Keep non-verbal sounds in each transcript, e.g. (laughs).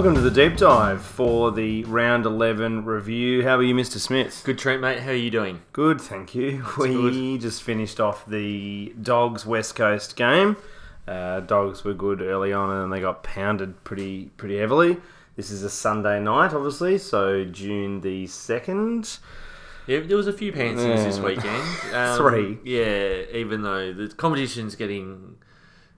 Welcome to the deep dive for the round 11 review. How are you, Mr. Smith? Good treat, mate. How are you doing? Good, thank you. we just finished off the Dogs West Coast game. Uh, dogs were good early on and they got pounded pretty pretty heavily. This is a Sunday night, obviously, so June the 2nd. Yeah, there was a few pansies this weekend. (laughs) Um, Three. Yeah, even though the competition's getting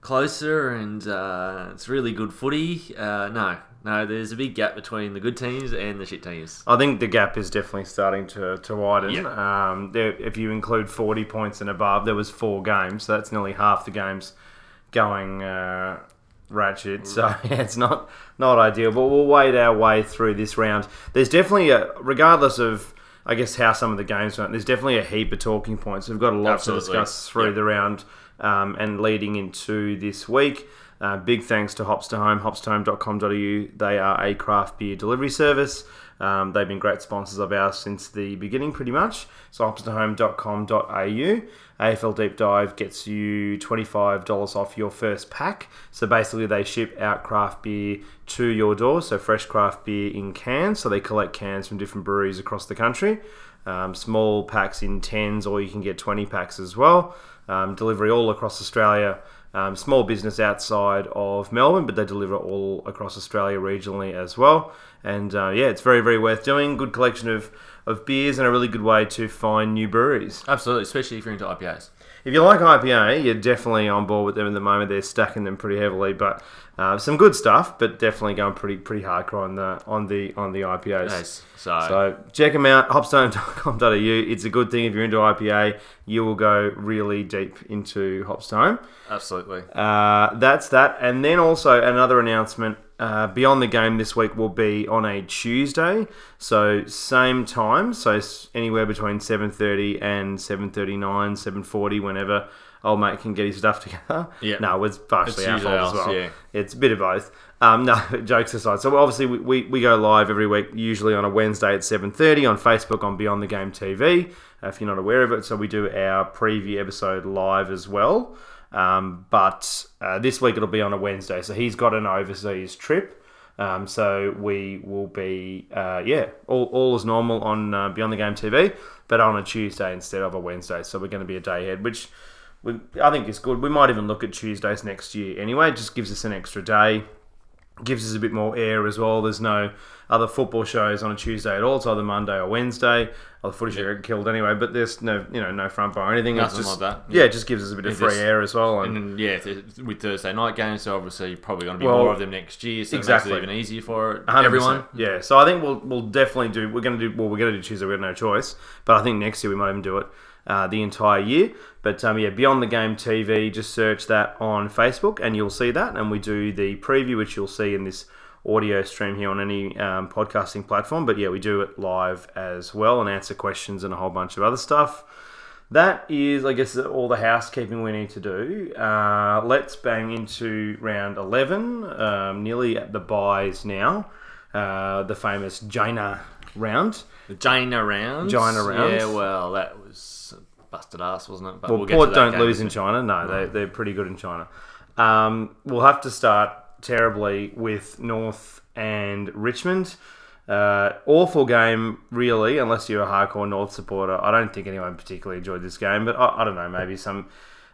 closer and uh, it's really good footy. Uh, no, no, there's a big gap between the good teams and the shit teams. I think the gap is definitely starting to, to widen. Yeah. Um, there, if you include 40 points and above, there was four games, so that's nearly half the games going uh, ratchet. So (laughs) yeah, it's not not ideal, but we'll wade our way through this round. There's definitely a, regardless of I guess how some of the games went. There's definitely a heap of talking points. We've got a lot Absolutely. to discuss through Yep. the round um, and leading into this week. Uh, big thanks to Hops Home, hopstohome.com.au. They are a craft beer delivery service. Um, they've been great sponsors of ours since the beginning, pretty much. So hopstohome.com.au. AFL Deep Dive gets you $25 off your first pack. So basically, they ship out craft beer to your door, so fresh craft beer in cans. So they collect cans from different breweries across the country. Um, small packs in 10s, or you can get 20 packs as well. Um, delivery all across Australia. Um, small business outside of Melbourne, but they deliver all across Australia regionally as well. And uh, yeah, it's very, very worth doing. Good collection of, of beers and a really good way to find new breweries. Absolutely, especially if you're into IPAs. If you like IPA, you're definitely on board with them at the moment. They're stacking them pretty heavily, but uh, some good stuff. But definitely going pretty pretty hardcore on the on the on the IPAs. Yes. So, So check them out, hopstohome.com.au. It's a good thing if you're into IPA, you will go really deep into Hopstone. absolutely. Uh, that's that. And then also another announcement uh, beyond the game this week will be on a Tuesday. So same time. So anywhere between 7.30 and 7.39, 7.40, whenever old mate can get his stuff together. Yeah. No, it's partially It's our fault as well. yeah. It's a bit of both. Um, no, (laughs) jokes aside. So obviously we, we, we go live every week, usually on a Wednesday at 7.30 on Facebook on Beyond the Game TV, uh, if you're not aware of it. So we do our preview episode live as well. Um, but uh, this week it'll be on a Wednesday. So he's got an overseas trip. Um, so we will be, uh, yeah, all, all is normal on uh, Beyond the Game TV, but on a Tuesday instead of a Wednesday. So we're going to be a day ahead, which we, I think it's good. We might even look at Tuesdays next year anyway. It just gives us an extra day gives us a bit more air as well. There's no other football shows on a Tuesday at all. It's either Monday or Wednesday. Well, the footy show get killed anyway, but there's no, you know, no front bar or anything. Nothing just, like that. Yeah, it just gives us a bit of free air as well. And, And yeah, th- with Thursday night games, so obviously you're probably going to be Well, more of them next year, so exactly. it makes it even easier for 100%. everyone. Yeah, so I think we'll we'll definitely do. We're going to do well. We're going to do Tuesday. We have no choice, but I think next year we might even do it uh, the entire year. But um, yeah, Beyond the Game TV. Just search that on Facebook, and you'll see that. And we do the preview, which you'll see in this audio stream here on any um, podcasting platform. But yeah, we do it live as well, and answer questions and a whole bunch of other stuff. That is, I guess, all the housekeeping we need to do. Uh, let's bang into round 11, um, nearly at the buys now. Uh, the famous China round. The China rounds. China rounds. Yeah, well, that was busted ass, wasn't it? But Well, we'll get Port to that don't lose in China. No, they, they're pretty good in China. Um, we'll have to start terribly with North and Richmond. Uh, awful game, really, unless you're a hardcore North supporter. I don't think anyone particularly enjoyed this game, but I, I don't know, maybe some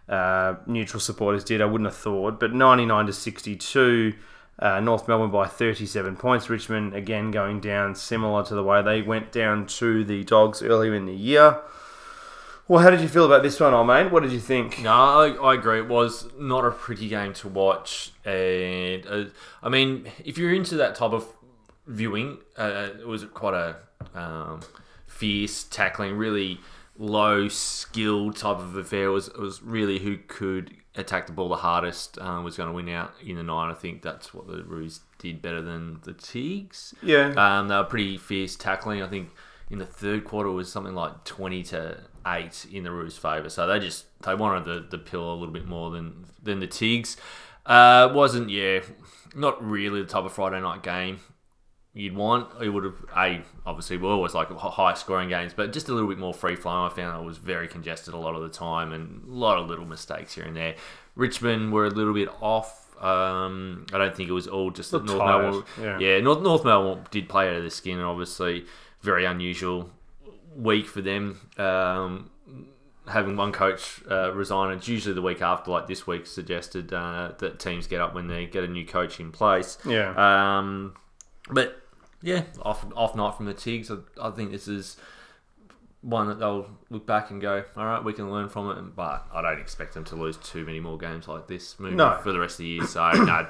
uh, neutral supporters did. I wouldn't have thought. But 99 to 62, uh, North Melbourne by 37 points. Richmond, again, going down similar to the way they went down to the Dogs earlier in the year. Well, how did you feel about this one, old mate? What did you think? No, I, I agree. It was not a pretty game to watch, and uh, I mean, if you're into that type of viewing, uh, it was quite a um, fierce tackling, really low skill type of affair. It was it was really who could attack the ball the hardest um, was going to win out in the night. I think that's what the Roos did better than the Teagues. Yeah. Um, they were pretty fierce tackling. I think in the third quarter it was something like twenty to eight in the Roos' favour. So they just they wanted the, the pill a little bit more than than the Tigs. Uh, wasn't yeah, not really the type of Friday night game you'd want. It would have a obviously we always like high scoring games, but just a little bit more free flowing. I found it was very congested a lot of the time and a lot of little mistakes here and there. Richmond were a little bit off. Um, I don't think it was all just North tired, Melbourne. yeah. Yeah, North, North Melbourne did play out of the skin, and obviously very unusual week for them. Um, having one coach uh, resign, it's usually the week after, like this week suggested uh, that teams get up when they get a new coach in place. Yeah. Um, but yeah, off off night from the Tigs. I, I think this is one that they'll look back and go, all right, we can learn from it. But I don't expect them to lose too many more games like this moving No. for the rest of the year. So no,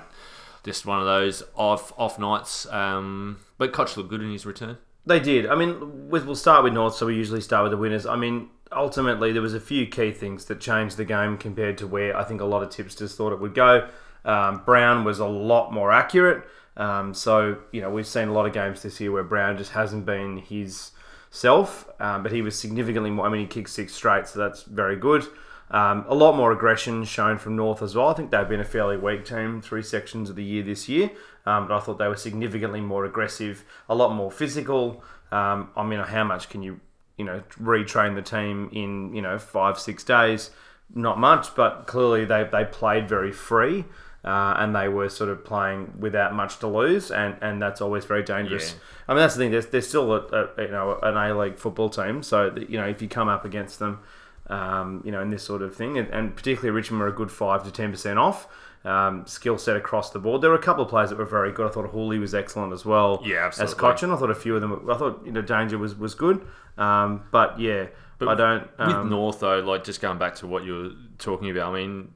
just one of those off off nights. Um, but Cotch looked good in his return. They did. I mean, with, we'll start with North, so we usually start with the winners. I mean, ultimately, there was a few key things that changed the game compared to where I think a lot of tipsters thought it would go. Um, Brown was a lot more accurate. Um, so, you know, we've seen a lot of games this year where Brown just hasn't been his self, um, but he was significantly more. I mean, he kicked six straight, so that's very good. Um, a lot more aggression shown from North as well. I think they've been a fairly weak team three sections of the year this year, um, but I thought they were significantly more aggressive, a lot more physical. Um, I mean, how much can you, you know, retrain the team in you know five six days? Not much, but clearly they they played very free. Uh, and they were sort of playing without much to lose, and, and that's always very dangerous. Yeah. I mean, that's the thing. There's, there's still a, a you know an A League football team, so that, you know if you come up against them, um, you know in this sort of thing, and, and particularly Richmond were a good five to ten percent off. Um, skill set across the board. There were a couple of players that were very good. I thought Houli was excellent as well. Yeah, As absolutely. Cotchin, I thought a few of them. I thought you know Danger was was good. Um, but yeah, but I don't. With Um, North though, like just going back to what you were talking about, I mean,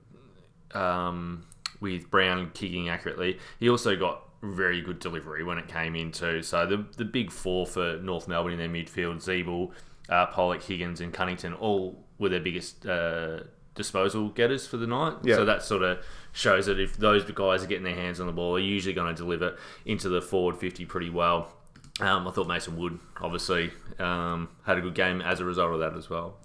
um, with Brown kicking accurately, he also got very good delivery when it came in too. So the the big four for North Melbourne in their midfield, Ziebell, uh, Polec, Higgins, and Cunnington, all were their biggest uh, disposal getters for the night. Yeah. So that sort of shows that if those guys are getting their hands on the ball, they're usually going to deliver into the forward fifty pretty well. Um, I thought Mason Wood obviously um, had a good game as a result of that as well.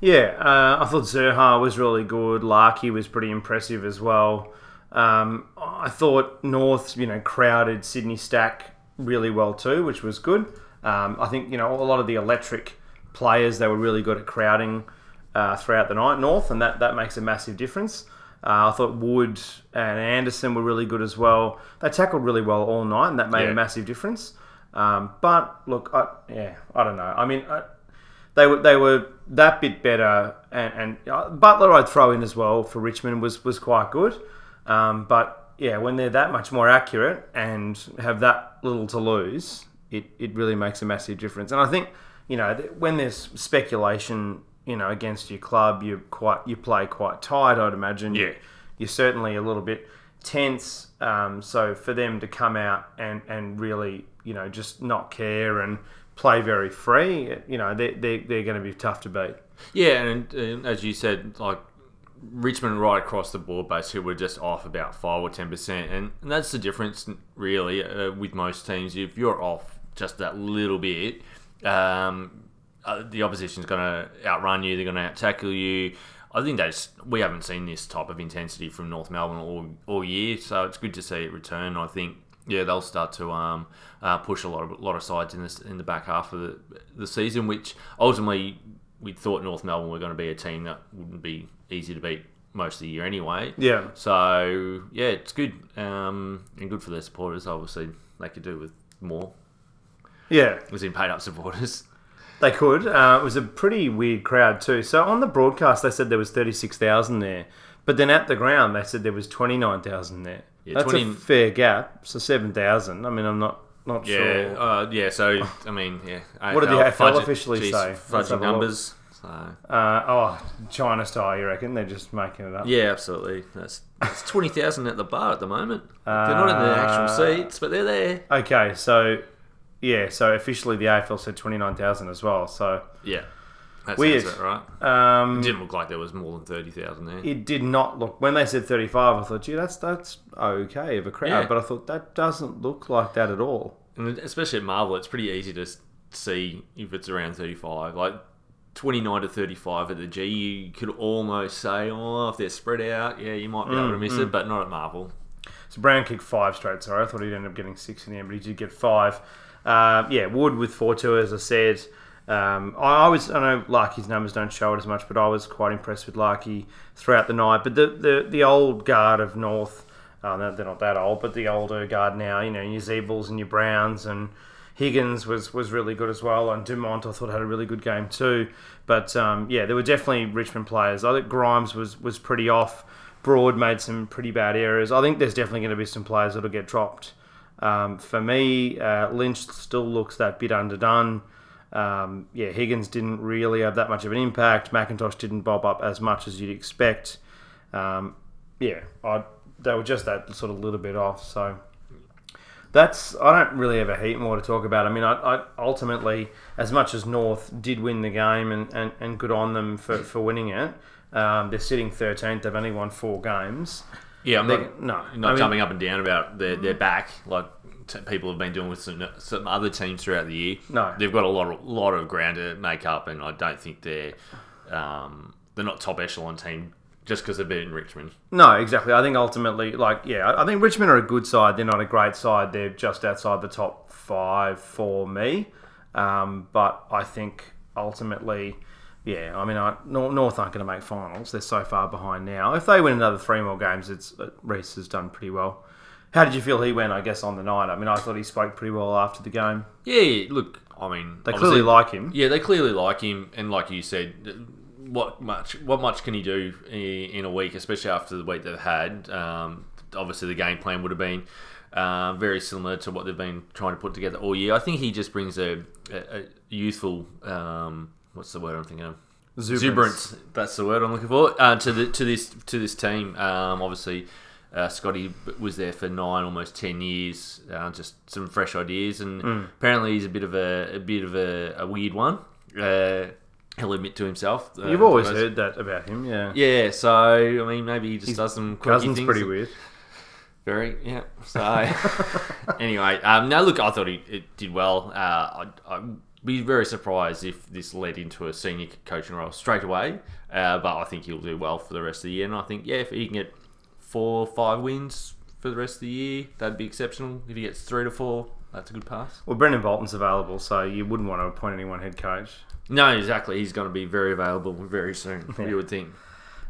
Yeah, uh, I thought Zurhaar was really good. Larkey was pretty impressive as well. Um, I thought North, you know, crowded Sydney Stack really well too, which was good. Um, I think you know a lot of the electric players they were really good at crowding uh, throughout the night North, and that that makes a massive difference. Uh, I thought Wood and Anderson were really good as well. They tackled really well all night, and that made Yeah. a massive difference. Um, but look, I, yeah, I don't know. I mean, I, they were they were that bit better, and, and uh, Butler I'd throw in as well for Richmond was was quite good. Um, but yeah, when they're that much more accurate and have that little to lose, it, it really makes a massive difference. And I think you know when there's speculation, you know, against your club, you quite you play quite tight. I'd imagine. Yeah. you're certainly a little bit tense. Um, so for them to come out and, and really, you know, just not care and play very free, you know, they, they, they're going to be tough to beat. Yeah, and, and as you said, like Richmond right across the board basically were just off about five or ten percent, and, and that's the difference really uh, with most teams. If you're off just that little bit, um, uh, the opposition's going to outrun you. They're going to out tackle you. I think that's we haven't seen this type of intensity from North Melbourne all, all year, so it's good to see it return. I think yeah they'll start to um, uh, push a lot of lot of sides in this in the back half of the, the season, which ultimately we thought North Melbourne were going to be a team that wouldn't be easy to beat most of the year anyway. Yeah. So yeah, it's good um, and good for their supporters. Obviously, they could do with more. Yeah, was in paid up supporters. They could. Uh, it was a pretty weird crowd too. So on the broadcast, they said there was 36,000 there. But then at the ground, they said there was 29,000 there. Yeah, That's 20 a fair gap. So 7,000. I mean, I'm not, not Yeah, sure. uh, yeah. So I mean, yeah. (laughs) What did the AFL fudge officially geez, say? Fudging have a look. numbers. So Uh, oh, China style, you reckon? They're just making it up. yeah, absolutely. That's it's twenty thousand at the bar at the moment. they're not in the actual Uh, seats, but they're there. Okay, so yeah, so officially the AFL said twenty nine thousand as well. So Yeah, that Weird. sounds about right. um, It didn't look like there was more than thirty thousand there. it did not look when they said thirty five. I thought, gee, that's that's okay of a crowd, Yeah. but I thought that doesn't look like that at all. And especially at Marvel, it's pretty easy to see if it's around 35. Like 29 to 35 at the G, you could almost say, oh, if they're spread out, yeah, you might be able to miss it, but not at Marvel. So Brown kicked five straight. Sorry, I thought he'd end up getting six in the end, but he did get five. Uh, yeah, Wood with four two, as I said. Um, I, I was I know Larkey's numbers don't show it as much, but I was quite impressed with Larkey throughout the night. But the the, the old guard of North, uh, they're, not that old, but the older guard now. You know, your Ziebells and your Browns and Higgins was, was really good as well, and Dumont I thought had a really good game too. But um, yeah, there were definitely Richmond players. I think Grimes was was pretty off. Broad made some pretty bad errors. I think there's definitely going to be some players that'll get dropped. Um, for me, uh, Lynch still looks that bit underdone. Um, yeah, Higgins didn't really have that much of an impact. McIntosh didn't bob up as much as you'd expect. Um, yeah, I, they were just that sort of little bit off. So that's I don't really have a heap more to talk about. I mean, I, I ultimately, as much as North did win the game and, and, and good on them for, for winning it, um, they're sitting 13th. They've only won four games. Yeah, I'm They- not, no, not I mean- coming up and down about their, their back like t- people have been doing with some, some other teams throughout the year. No. they've got a lot of lot of ground to make up, and I don't think they're um, they're not top echelon team just because they've been in Richmond. No, exactly. I think ultimately, like, yeah, I I think Richmond are a good side. They're not a great side. They're just outside the top five for me. Um, but I think ultimately, yeah, I mean, I, Nor- North aren't going to make finals. They're so far behind now. If they win another three more games, it's uh, Rhyce has done pretty well. How did you feel he went? I guess on the night. I mean, I thought he spoke pretty well after the game. Yeah, look, I mean, They clearly like him. Yeah, they clearly like him, and like you said, what much what much can he do in a week, especially after the week they've had? Um, obviously, the game plan would have been uh, very similar to what they've been trying to put together all year. I think he just brings a, a, a youthful. Um, what's the word I'm thinking of? Exuberance. That's the word I'm looking for. Uh, to the to this to this team, um, obviously. Uh, Scotty was there for nine, almost ten years. Uh, just some fresh ideas, and Hmm. apparently he's a bit of a, a bit of a, a weird one. Uh, he'll admit to himself. Uh, You've always heard that about him, yeah. Yeah, so I mean, maybe he just does some Cousin's pretty weird. Very, yeah. So (laughs) (laughs) anyway, um, no, look, I thought he it did well. Uh, I'd, I'd be very surprised if this led into a senior coaching role straight away. Uh, but I think he'll do well for the rest of the year. And I think, yeah, if he can get four or five wins for the rest of the year, that'd be exceptional. If he gets three to four, that's a good pass. Well, Brendon Bolton's available, so you wouldn't want to appoint anyone head coach. No, exactly. He's going to be very available very soon. (laughs) You would think.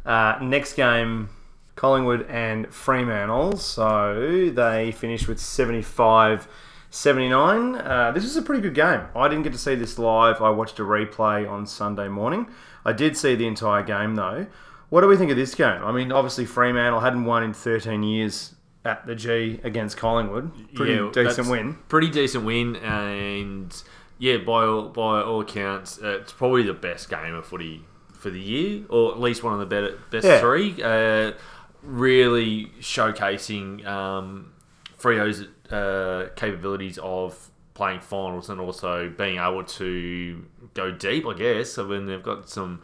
Uh, next game, Collingwood and Fremantle. So they finished with 75 79. Uh, this was a pretty good game. I didn't get to see this live. I watched a replay on Sunday morning. I did see the entire game, though. What do we think of this game? I mean, obviously, Fremantle hadn't won in 13 years at the G against Collingwood. Pretty Yeah, decent win. Pretty decent win, and yeah, by all, by all accounts, uh, it's probably the best game of footy for the year, or at least one of the better best Yeah. three. Uh, really showcasing um, Freo's uh, capabilities of playing finals and also being able to go deep. I guess. I mean, they've got some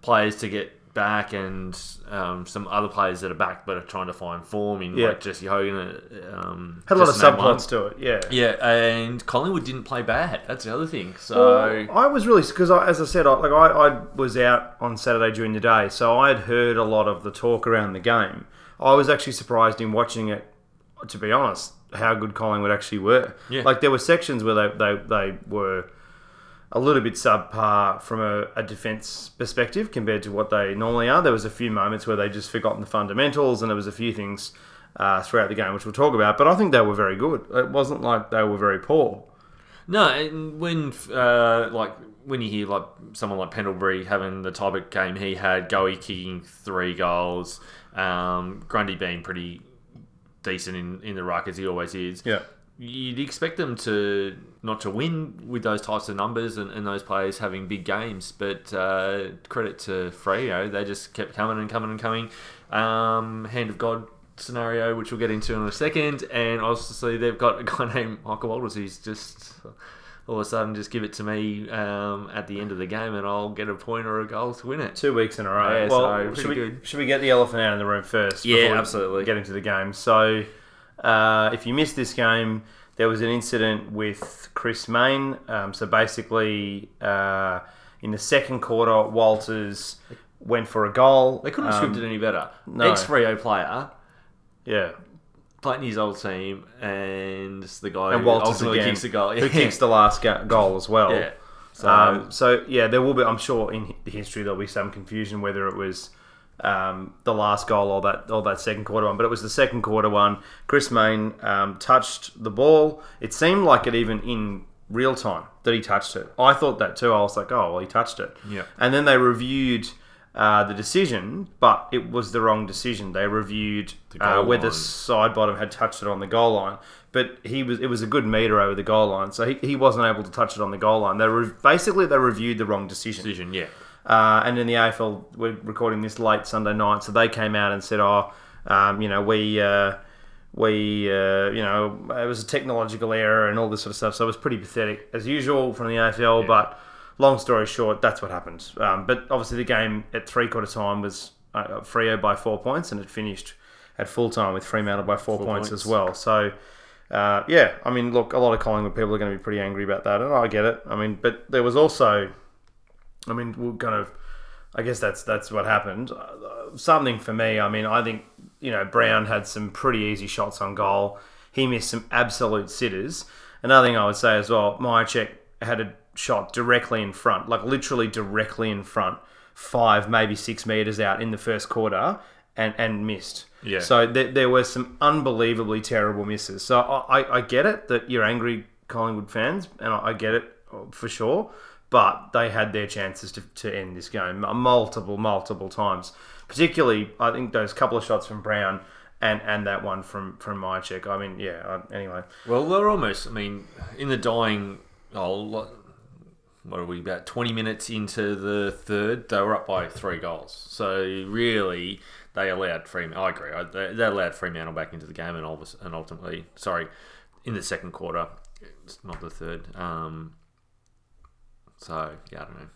players to get back and um, some other players that are back but are trying to find form in Yeah. like Jesse Hogan. uh, Um, Had a lot of subplots to it, yeah. Yeah, and Collingwood didn't play bad. That's the other thing. So Well, I was really because, I, as I said, I, like I, I was out on Saturday during the day, so I had heard a lot of the talk around the game. I was actually surprised in watching it, to be honest, how good Collingwood actually were. Yeah. Like there were sections where they, they, they were a little bit subpar from a, a defence perspective compared to what they normally are. There was a few moments where they just forgotten the fundamentals, and there was a few things uh, throughout the game which we'll talk about. But I think they were very good. It wasn't like they were very poor. no, and when uh, like when you hear like someone like Pendlebury having the type of game he had, Goey kicking three goals, um, Grundy being pretty decent in, in the ruck as he always is. Yeah. You'd expect them to not to win with those types of numbers and, and those players having big games, but uh, credit to Freo, they just kept coming and coming and coming. Um, hand of God scenario, which we'll get into in a second, and obviously they've got a guy (laughs) named Michael Walters who's just all of a sudden just give it to me um, at the end of the game, and I'll get a point or a goal to win it. Two weeks in a row. Yeah, well, so should we, good. should we get the elephant out of the room first? Yeah, before absolutely. Get into the game. So, uh, if you missed this game, there was an incident with Chris Mayne. Um, so basically, uh, in the second quarter, Walters went for a goal. They couldn't have Um, scripted any better. no. Ex Freo player Yeah, playing his old team, and the guy and who Walters ultimately again, kicks the goal. who kicks the last ga- goal as well. Yeah. So, Um, so yeah, there will be. I'm sure in history there'll be some confusion whether it was um, the last goal or that or that second quarter one, but it was the second quarter one. Chris Mayne um, touched the ball. It seemed like it even in real time that he touched it. I thought that too. I was like, oh, well, he touched it. Yeah. And then they reviewed uh, the decision, but it was the wrong decision. They reviewed uh, goal whether line. side bottom had touched it on the goal line, but he was it was a good meter over the goal line, so he, he wasn't able to touch it on the goal line. They re- basically they reviewed the wrong decision. Decision, yeah. Uh, and in the AFL, we're recording this late Sunday night, so they came out and said, "Oh, um, you know, we, uh, we, uh, you know, it was a technological error and all this sort of stuff." So it was pretty pathetic, as usual, from the AFL. But long story short, that's what happened. Um, but obviously, the game at three quarter time was uh, Freo by four points, and it finished at full time with Fremantle by four, Four points, points. as well. So. Uh, yeah, I mean, look, a lot of Collingwood people are going to be pretty angry about that, and I get it. I mean, but there was also I mean, we're kind of. I guess that's that's what happened. Uh, something for me. I mean, I think you know Brown had some pretty easy shots on goal. He missed some absolute sitters. Another thing I would say as well, Mihocek had a shot directly in front, like literally directly in front, five maybe six meters out in the first quarter, and and missed. Yeah. So there, there were some unbelievably terrible misses. So I, I, get it that you're angry Collingwood fans, and I, I get it uh, for sure. But they had their chances to, to end this game multiple, multiple times. Particularly, I think those couple of shots from Brown and, and that one from from Mihocek. I mean, yeah. uh, Anyway, Well, they're almost. I mean, in the dying. Oh, what are we about? Twenty minutes into the third, they were up by three goals. So really, they allowed Fremantle. I agree. They, they allowed Fremantle back into the game, and all and ultimately, sorry, in the second quarter, it's not the third. Um, so yeah, I don't know.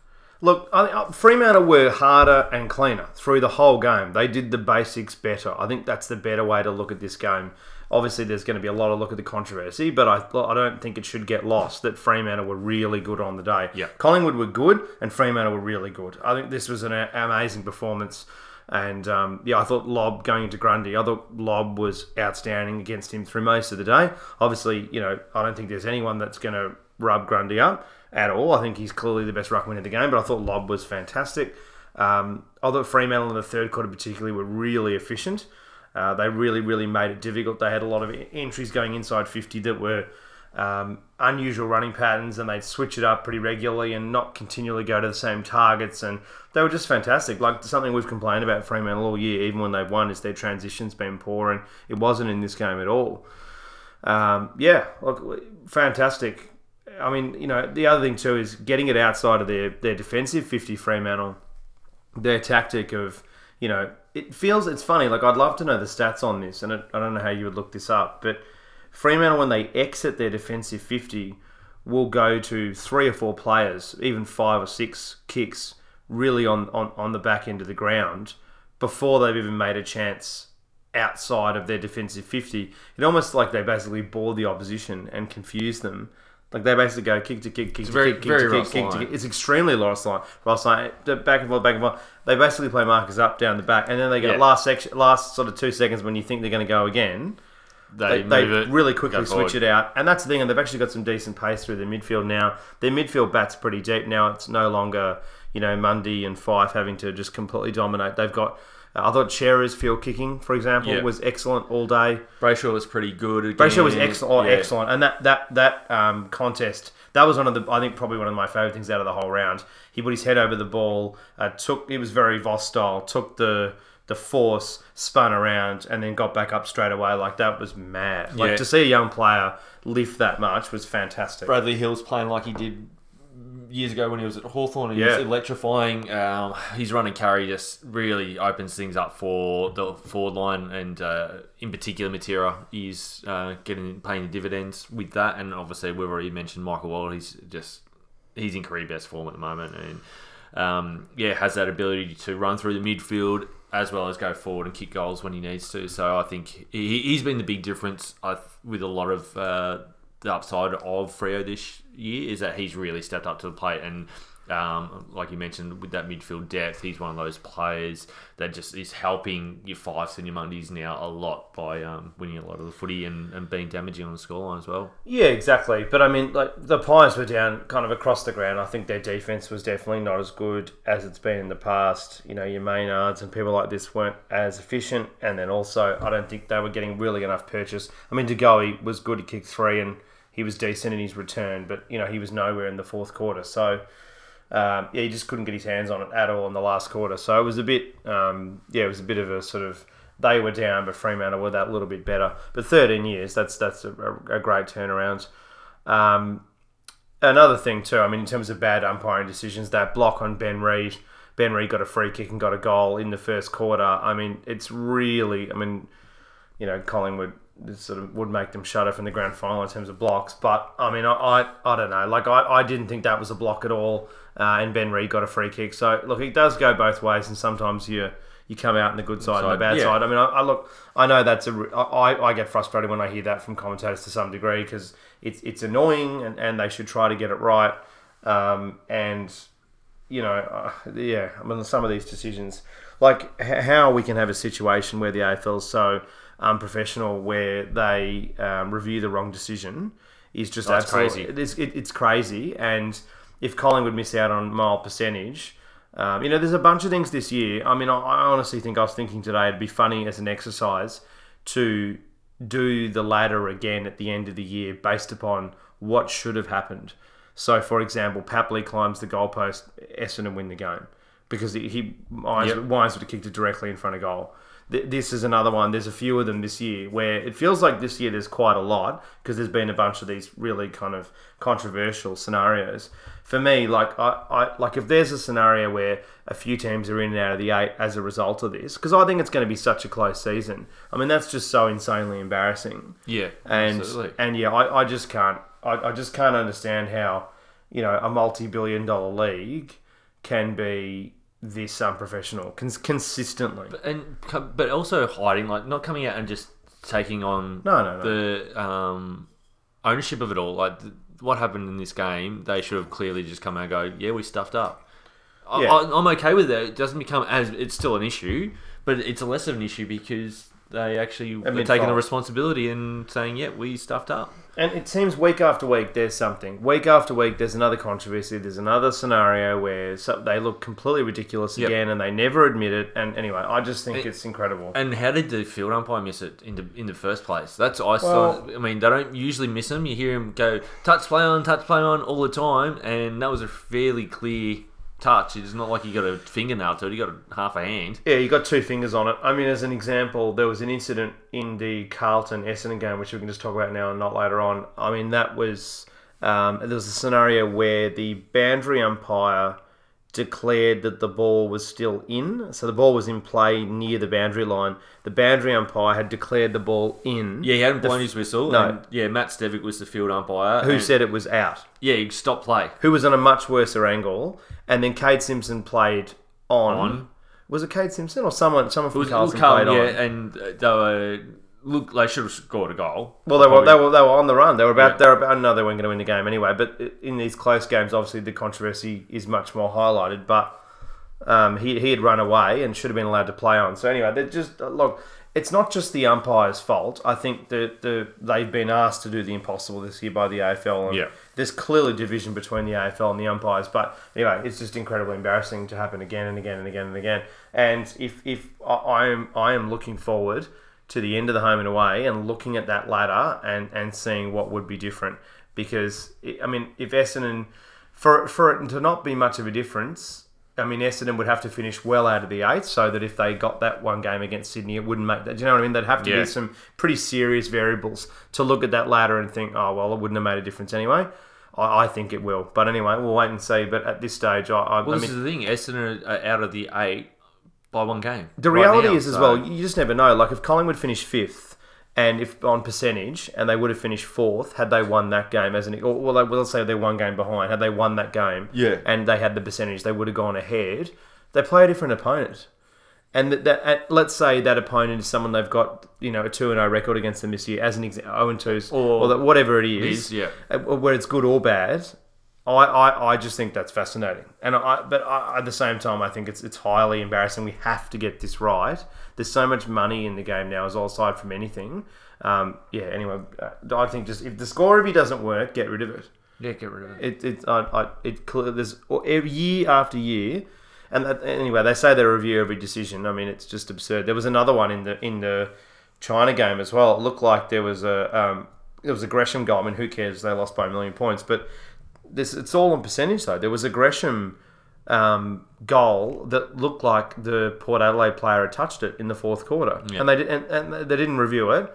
Look, I, uh, Fremantle were harder and cleaner through the whole game. They did the basics better. I think that's the better way to look at this game. Obviously, there's going to be a lot of look at the controversy, but I, I don't think it should get lost that Fremantle were really good on the day. Yeah. Collingwood were good, and Fremantle were really good. I think this was an amazing performance. And um, yeah, I thought Lobb going into Grundy, I thought Lobb was outstanding against him through most of the day. Obviously, you know, I don't think there's anyone that's going to rub Grundy up at all. I think he's clearly the best ruckman in the game, but I thought Lobb was fantastic. Um, I thought Fremantle in the third quarter, particularly, were really efficient. Uh, they really, really made it difficult. They had a lot of entries going inside 50 that were um, unusual running patterns, and they'd switch it up pretty regularly and not continually go to the same targets. And they were just fantastic. Like something we've complained about Fremantle all year, even when they've won, is their transition's been poor, and it wasn't in this game at all. Um, yeah, look, fantastic. I mean, you know, the other thing too is getting it outside of their, their defensive 50 Fremantle, their tactic of, you know, it feels, it's funny, like I'd love to know the stats on this, and I I don't know how you would look this up, but Fremantle, when they exit their defensive 50, will go to three or four players, even five or six kicks, really on, on, on the back end of the ground before they've even made a chance outside of their defensive 50. It almost like they basically bore the opposition and confuse them. Like they basically go kick to kick, kick to very- kick, kick very to kick, kick to kick. It's extremely Ross Lyon. Ross Lyon, back and forth, back and forth. They basically play markers up, down the back, and then they get Yeah. last section, last sort of two seconds when you think they're going to go again They, they, they it really quickly switch it out, and that's the thing. And they've actually got some decent pace through their midfield now. Their midfield bats pretty deep now. It's no longer you know Mundy and Fyfe having to just completely dominate. They've got. I thought Cherry's field kicking, for example, Yeah. was excellent all day. Brayshaw was pretty good. Again. Brayshaw was excellent, oh, Yeah. excellent, and that that that um, contest that was one of the I think probably one of my favourite things out of the whole round. He put his head over the ball, uh, took it was very Voss style, took the the force, spun around, and then got back up straight away. Like that was mad. Like Yeah. to see a young player lift that much was fantastic. Bradley Hill's playing like he did years ago when he was at Hawthorn. He's Yeah. electrifying. Um, his run and carry just really opens things up for the forward line, and uh, in particular, Matera is uh, getting paying the dividends with that. And obviously, we've already mentioned Michael Walters. He's just he's in career best form at the moment, and um, yeah, has that ability to run through the midfield as well as go forward and kick goals when he needs to. So I think he, he's been the big difference with a lot of uh, the upside of Freo this year is that he's really stepped up to the plate and. Um, like you mentioned, with that midfield depth, he's one of those players that just is helping your Fyfes and your Mundys now a lot by um, winning a lot of the footy and, and being damaging on the scoreline as well. Yeah, exactly. But I mean, like the Pies were down kind of across the ground. I think their defense was definitely not as good as it's been in the past. You know, your Maynards and people like this weren't as efficient, and then also I don't think they were getting really enough purchase. I mean, De Goey was good. He kicked three, and he was decent in his return, but you know he was nowhere in the fourth quarter. So. Um, yeah, he just couldn't get his hands on it at all in the last quarter. So it was a bit, um, yeah, it was a bit of a sort of they were down, but Fremantle were that little bit better. But 13 years, that's that's a, a great turnaround. Um, another thing too, I mean, in terms of bad umpiring decisions, that block on Ben Reid, Ben Reid got a free kick and got a goal in the first quarter. I mean, it's really, I mean, you know, Collingwood sort of would make them shudder from the grand final in terms of blocks. But I mean, I I, I don't know, like I, I didn't think that was a block at all. Uh, and Ben Reid got a free kick. So look, it does go both ways, and sometimes you you come out in the good side, and the bad yeah. side. I mean, I, I look, I know that's a, I, I get frustrated when I hear that from commentators to some degree because it's it's annoying, and, and they should try to get it right. Um, and you know, uh, yeah, I mean, some of these decisions, like h- how we can have a situation where the AFL is unprofessional, where they um, review the wrong decision, is just That's absolutely crazy. It's, it, it's crazy, and if Collingwood miss out on mile percentage. Um, you know, there's a bunch of things this year. I mean, I, I honestly think I was thinking today it'd be funny as an exercise to do the ladder again at the end of the year based upon what should have happened. So, for example, Papley climbs the goalpost, Essendon win the game because he, he Wines, Yep. Wines would have kicked it directly in front of goal. Th- This is another one. There's a few of them this year where it feels like this year there's quite a lot because there's been a bunch of these really kind of controversial scenarios. For me, like I, I like if there's a scenario where a few teams are in and out of the eight as a result of this, because I think it's going to be such a close season. I mean, that's just so insanely embarrassing Yeah, and absolutely. and yeah, I, I just can't I, I just can't understand how you know a multi-billion dollar league can be this unprofessional cons- consistently. and but also hiding, like not coming out and just taking on No, no, no. the um, ownership of it all. Like th- what happened in this game, they should have clearly just come out and go, "Yeah, we stuffed up." I, Yeah. I, I'm okay with that. It doesn't become as it's still an issue, but it's a less of an issue because they actually Admit taking the responsibility and saying, "Yeah, we stuffed up." And it seems week after week there's something. Week after week there's another controversy. There's another scenario where they look completely ridiculous Yep. again, and they never admit it. And anyway, I just think It- it's incredible. And how did the field umpire miss it in the in the first place? That's I Well-. I mean, they don't usually miss them. You hear him go touch play on, touch play on all the time, and that was a fairly clear touch. It's not like he got a fingernail to it. He got a, half a hand. Yeah, you got two fingers on it. I mean, as an example, there was an incident in the Carlton Essendon game, which we can just talk about now and not later on. I mean, that was um, there was a scenario where the boundary umpire declared that the ball was still in, so the ball was in play near the boundary line. The boundary umpire had declared the ball in. Yeah, he hadn't blown his whistle. No. and, yeah, Matt Stevic was the field umpire. Who and- said it was out? Yeah, he stopped play. Who was on a much worse angle, and then Kade Simpson played on. On. Was it Kade Simpson or someone? Someone It from was, it was Carlton Carlton, played yeah, on. and uh, they were look. They should have scored a goal. Well, they were, Probably. they were they were on the run. They were about Yeah. they were about. No, they weren't going to win the game anyway. But in these close games, obviously the controversy is much more highlighted. But um, he he had run away and should have been allowed to play on. So anyway, they're just uh, look. It's not just the umpire's fault. I think that the they've been asked to do the impossible this year by the AFL. And Yeah. There's clearly division between the AFL and the umpires, but anyway, it's just incredibly embarrassing to happen again and again and again and again. And if if I, I am I am looking forward to the end of the home and away and looking at that ladder and, and seeing what would be different. Because, I mean, if Essendon, for, for it to not be much of a difference, I mean, Essendon would have to finish well out of the eight so that if they got that one game against Sydney, it wouldn't make that. Do you know what I mean? There'd have to Yeah. be some pretty serious variables to look at that ladder and think, oh, well, it wouldn't have made a difference anyway. I, I think it will. But anyway, we'll wait and see. But at this stage, I, I, Well, I this mean, is the thing. Essendon out of the eight by one game. The right reality now, is as so- well, you just never know. Like if Collingwood finished fifth, and if on percentage, and they would have finished fourth had they won that game as an, or well, they- well, let's say they're one game behind. Had they won that game, Yeah. and they had the percentage, they would have gone ahead. They play a different opponent, and that, that at, let's say that opponent is someone they've got you know a two and zero record against them this year, as an example, zero and twos, Or- or, that whatever it is, Is, yeah. uh, where it's good or bad. I, I, I just think that's fascinating, and I, but I, at the same time, I think it's it's highly embarrassing. We have to get this right. There's so much money in the game now, as all aside from anything. Um, yeah. Anyway, uh, I think just if the score review doesn't work, get rid of it. Yeah, get rid of it. It it I, I, it clear there's every year after year, and that, anyway they say they review every decision. I mean it's just absurd. There was another one in the in the China game as well. It looked like there was a um, there was a Gresham goal. I mean who cares? They lost by a million points, but this it's all on percentage though. There was a Gresham um, goal that looked like the Port Adelaide player had touched it in the fourth quarter, Yeah. and they did, and, and they didn't review it.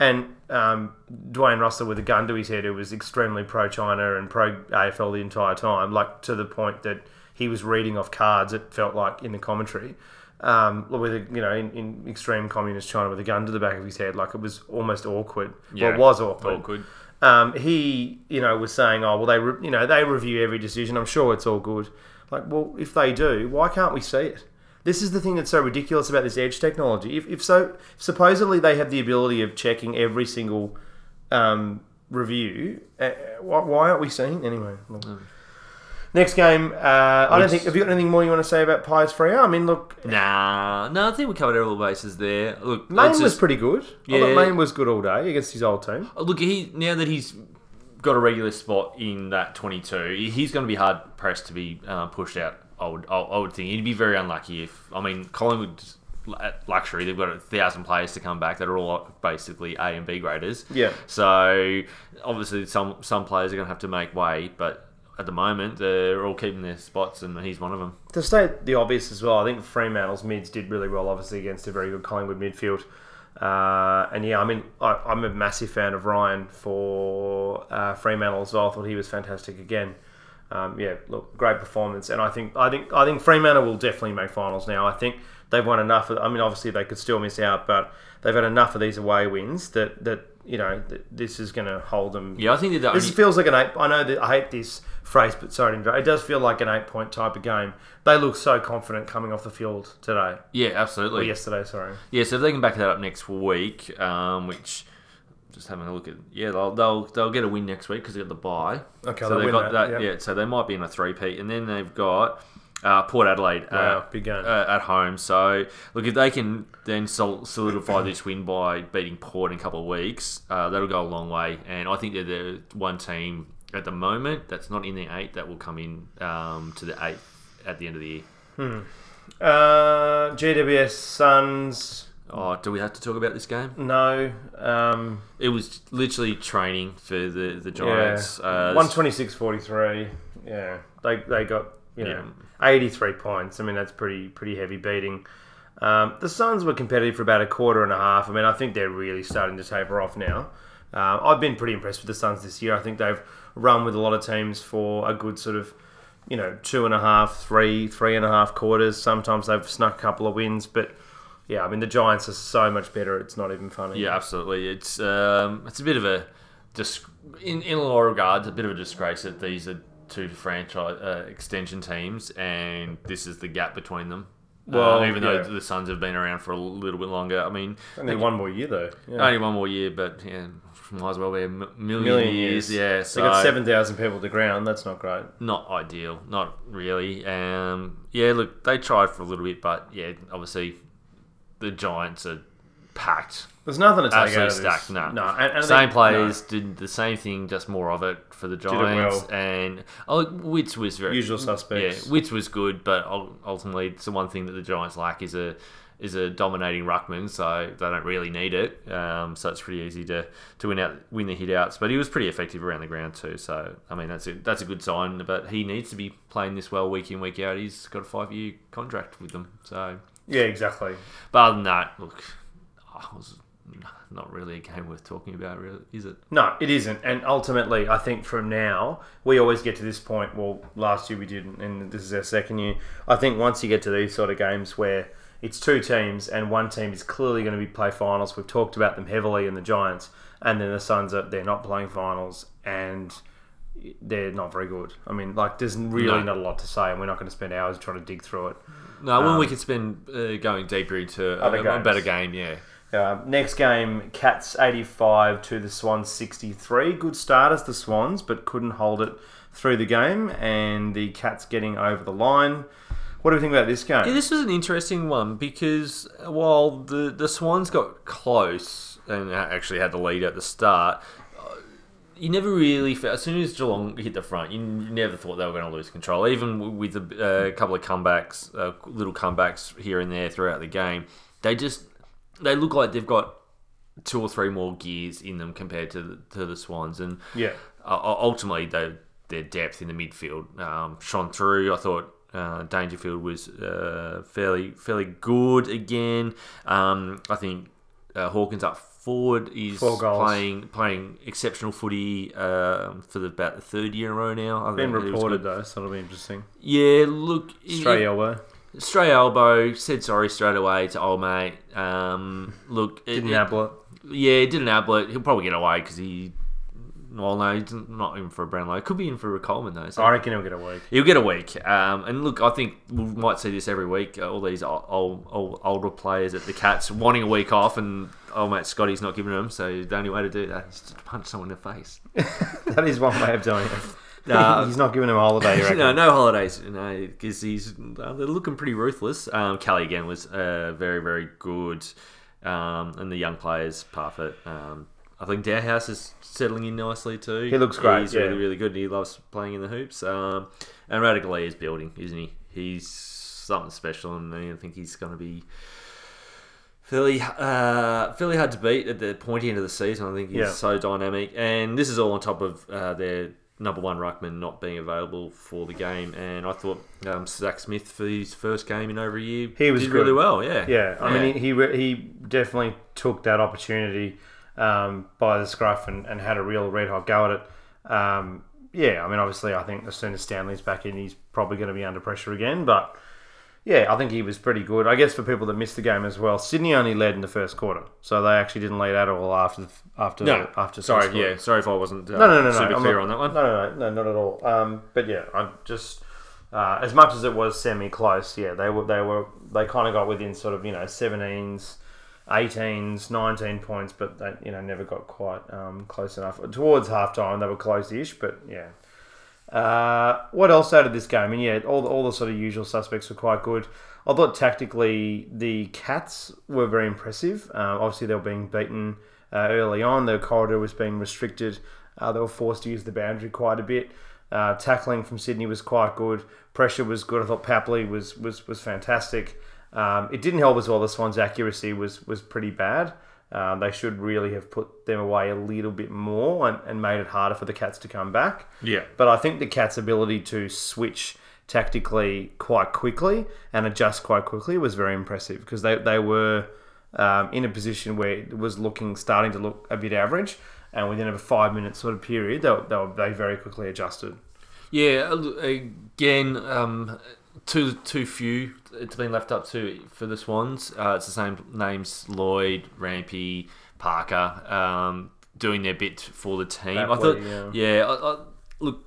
And um, Dwayne Russell with a gun to his head, who was extremely pro China and pro AFL the entire time, like to the point that he was reading off cards. It felt like in the commentary, um, with a, you know in, in extreme communist China with a gun to the back of his head, like it was almost awkward. Well, it was awkward. Awkward. Um, he, you know, was saying, "Oh, well, they, re- you know, they review every decision. I'm sure it's all good." Like, well, if they do, why can't we see it? This is the thing that's so ridiculous about this edge technology. If, if so, supposedly they have the ability of checking every single um, review. Uh, why, why aren't we seeing anyway? look. Next game, uh, I don't think. Have you got anything more you want to say about Pies Freo? I mean, look, Nah, no, I think we covered all the bases there. Look, it's was just- pretty good. I Yeah. thought Mayne was good all day against his old team. Look, he now that he's got a regular spot in that 22, he's going to be hard pressed to be uh, pushed out. I would, I, I would think he'd be very unlucky if. I mean, Collingwood at luxury. They've got a thousand players to come back that are all basically A and B graders. Yeah. So obviously, some some players are going to have to make way, but. At the moment, they're all keeping their spots, and he's one of them. To state the obvious as well, I think Fremantle's mids did really well, obviously, against a very good Collingwood midfield. Uh, and yeah, I mean, I, I'm a massive fan of Ryan for uh, Fremantle as well. I thought he was fantastic again. Um, yeah, look, great performance, and I think I think I think Fremantle will definitely make finals now. I think they've won enough. Of, I mean, obviously they could still miss out, but they've had enough of these away wins that that you know that this is going to hold them. Yeah, I think that This only, feels like an eight. I know that I hate this phrase, but sorry, to it does feel like an eight-point type of game. They look so confident coming off the field today yeah, or absolutely. yesterday. Sorry. Yeah, so if they can back that up next week, um, which just having a look at, yeah, they'll they'll, they'll get a win next week because they got the bye. Okay, so they've got that, that. yeah. Yeah, so they might be in a three-peat, and then they've got uh, Port Adelaide Wow, uh, big game. uh, at home. So look, if they can then sol- solidify this win by beating Port in a couple of weeks, uh, that'll go a long way. And I think they're the one team at the moment that's not in the eight that will come in um, to the eight at the end of the year. Uh, GWS Suns. Oh, do we have to talk about this game? No. Um, It was literally training for the the yeah. Giants. Uh, One twenty six forty three. Yeah. They they got you know eighty three points. I mean that's pretty pretty heavy beating. Um, the Suns were competitive for about a quarter and a half. I mean I think they're really starting to taper off now. Um, I've been pretty impressed with the Suns this year. I think they've run with a lot of teams for a good sort of you know two and a half, three, three and a half quarters. Sometimes they've snuck a couple of wins, but yeah, I mean the Giants are so much better. It's not even funny. Yeah, absolutely. It's um, it's a bit of a dis- in in a lot of regards, a bit of a disgrace that these are two franchise uh, extension teams, and this is the gap between them. Well, Uh, even yeah. though the Suns have been around for a little bit longer, I mean, Only one more year though. Yeah. only one more year, but yeah, might as well be a m- million, million years. Yeah, They so got seven thousand people to ground. That's not great. not ideal, not really. Um, yeah, look, they tried for a little bit, but yeah, obviously the Giants are packed. There's nothing to take Absolutely out of this. stacked. No, no. And, and same think- players did the same thing, just more of it for the Giants. well. And oh, Witts was very Usual suspects. Yeah, Witts was good, but ultimately, it's the one thing that the Giants lack is a is a dominating ruckman, so they don't really need it. Um, so it's pretty easy to, to win out win the hit outs. But he was pretty effective around the ground too. So I mean, that's a, that's a good sign. But he needs to be playing this well week in week out. He's got a five year contract with them. So, Yeah, exactly. but other than that, look, I was not really a game worth talking about, really, is it? No, it isn't. And ultimately, I think from now, we always get to this point. Well, last year we didn't, and this is our second year. I think once you get to these sort of games where it's two teams and one team is clearly going to be play finals, we've talked about them heavily in the Giants, and then the Suns are they're not playing finals, and they're not very good. I mean, like there's really No. not a lot to say, and we're not going to spend hours trying to dig through it. No, when we could spend uh, going deeper into a, a better game, yeah. Uh, next game, Cats 85 to the Swans 63. Good start as the Swans, but couldn't hold it through the game, and the Cats getting over the line. What do we think about this game? Yeah, this was an interesting one because while the, the Swans got close and actually had the lead at the start, uh, you never really felt, as soon as Geelong hit the front, you never thought they were going to lose control. Even with a uh, couple of comebacks, uh, little comebacks here and there throughout the game, they just they look like they've got two or three more gears in them compared to the, to the Swans, and yeah. uh, ultimately they, their depth in the midfield um, shone through. I thought uh, Dangerfield was uh, fairly fairly good again. Um, I think uh, Hawkins up forward is playing playing exceptional footy um, for the, about the third year in a row now. I Been reported, though, so it'll be interesting. Yeah, look, Straight it- elbow. straight elbow. Said sorry straight away to old mate. Um, look, (laughs) Didn't it- it. yeah, didn't Ablett. He'll probably get away because he. Well, no, he's not in for a Brownlow. It could be in for a Coleman though. So I reckon he'll get a week. He'll get a week. Um, and look, I think we might see this every week. Uh, all these old, old, old, older players at the Cats wanting a week off, and oh mate Scotty's not giving them. So the only way to do that is to punch someone in the face. (laughs) that is one way of doing it. (laughs) Uh, He's not giving him a holiday, (laughs) no, no holidays. No, because he's uh, they're looking pretty ruthless. Um, Kelly again was uh, very, very good, um, and the young players Parfitt. Um, I think Dahlhaus is settling in nicely too. He looks great, He's yeah. really, really good. He loves playing in the hoops. Um, and Ratugolea is building, isn't he? He's something special, and I think he's going to be. Fairly, uh, fairly hard to beat at the pointy end of the season. I think he's Yeah. so dynamic, and this is all on top of uh, their number one ruckman not being available for the game. And I thought um, Zach Smith for his first game in over a year, He was did good. really well. Yeah, Yeah, I mean, he, he he definitely took that opportunity um, by the scruff and, and had a real red hot go at it. Um, yeah, I mean, obviously, I think as soon as Stanley's back in, he's probably going to be under pressure again. But yeah, I think he was pretty good. I guess for people that missed the game as well, Sydney only led in the first quarter, so they actually didn't lead at all after the, after no, after sorry, yeah, sorry if I wasn't uh, No, no, no, no. super I'm clear not- on that one. No, no, no, no, not at all. Um, but yeah, I'm just uh, as much as it was semi-close. Yeah, they were, they were, they kind of got within sort of you know 17s, 18s, 19 points, but they you know never got quite um, close enough. Towards halftime, they were close-ish, but yeah. Uh, what else out of this game? And yeah, all the, all the sort of usual suspects were quite good. I thought tactically the Cats were very impressive. Uh, obviously, they were being beaten uh, early on. Their corridor was being restricted. Uh, they were forced to use the boundary quite a bit. Uh, tackling from Sydney was quite good. Pressure was good. I thought Papley was was was fantastic. Um, it didn't help as well. The Swans' accuracy was was pretty bad. Um, they should really have put them away a little bit more and, and made it harder for the Cats to come back. Yeah, But I think the Cats' ability to switch tactically quite quickly and adjust quite quickly was very impressive because they, they were um, in a position where it was looking starting to look a bit average, and within a five minute sort of period, they, they, were, they very quickly adjusted. Yeah, again, um, too too few. It's been left up to for the Swans. Uh, it's the same names: Lloyd, Rampe, Parker, um, doing their bit for the team. I Batley, thought, yeah. yeah, I, I, look,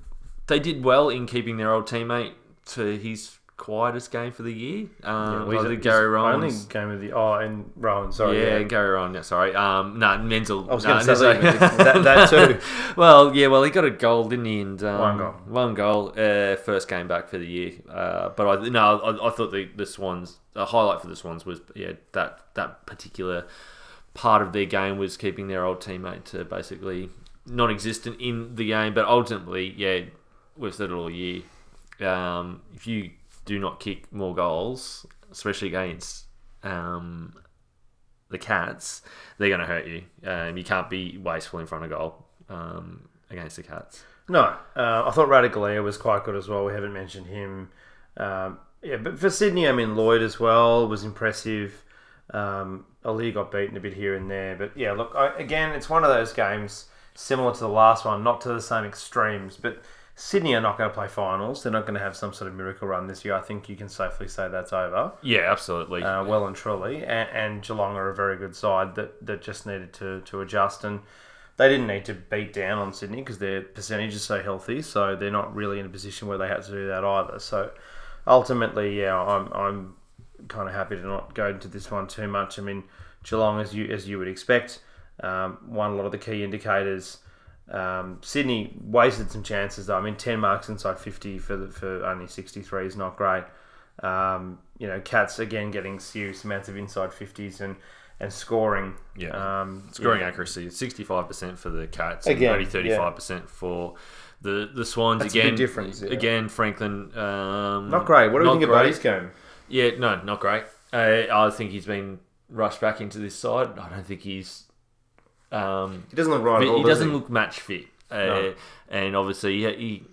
they did well in keeping their old teammate to his quietest game for the year. Um, well, I he's- Gary Rohan. Only game of the oh, and Rohan. Sorry, yeah, yeah. Gary Rohan. Yeah, sorry. Um, no, Menzel. I was no, going to say (laughs) that, that too. (laughs) well, yeah, well, he got a goal, didn't he? And um, One goal. One goal. Uh, first game back for the year. Uh, but I no, I, I thought the, the Swans. A highlight for the Swans was yeah that that particular part of their game was keeping their old teammate to basically non-existent in the game. But ultimately, yeah, we've said it all year. Um, if you do not kick more goals, especially against um, the Cats, they're going to hurt you. Um, you can't be wasteful in front of goal um, against the Cats. No, uh, I thought Ratugolea was quite good as well. We haven't mentioned him. Um, yeah, but for Sydney, I mean Lloyd as well was impressive. Um, Ali got beaten a bit here and there, but yeah, look I, again, it's one of those games similar to the last one, not to the same extremes, but Sydney are not going to play finals. They're not going to have some sort of miracle run this year. I think you can safely say that's over. Yeah, absolutely. uh, well and truly. And, and Geelong are a very good side that, that just needed to, to adjust. And they didn't need to beat down on Sydney because their percentage is so healthy, so they're not really in a position where they had to do that either. So ultimately, yeah, I'm I'm kind of happy to not go into this one too much. I mean, Geelong, as you as you would expect, um, won a lot of the key indicators. Um, Sydney wasted some chances though. I mean, ten marks inside fifty for the, for only sixty three is not great. Um, you know, Cats again getting serious amounts of inside fifties and and scoring. Yeah. um, Scoring yeah. accuracy, sixty five percent for the Cats, Again, and only thirty five percent for the the Swans. That's a big again, difference, yeah. again, Franklin. Um, Not great. What do you think great. Buddy's game? Yeah, no, not great. Uh, I think he's been rushed back into this side. I don't think he's. Um, He doesn't look right. all, he does doesn't look match fit, uh, No. and obviously he,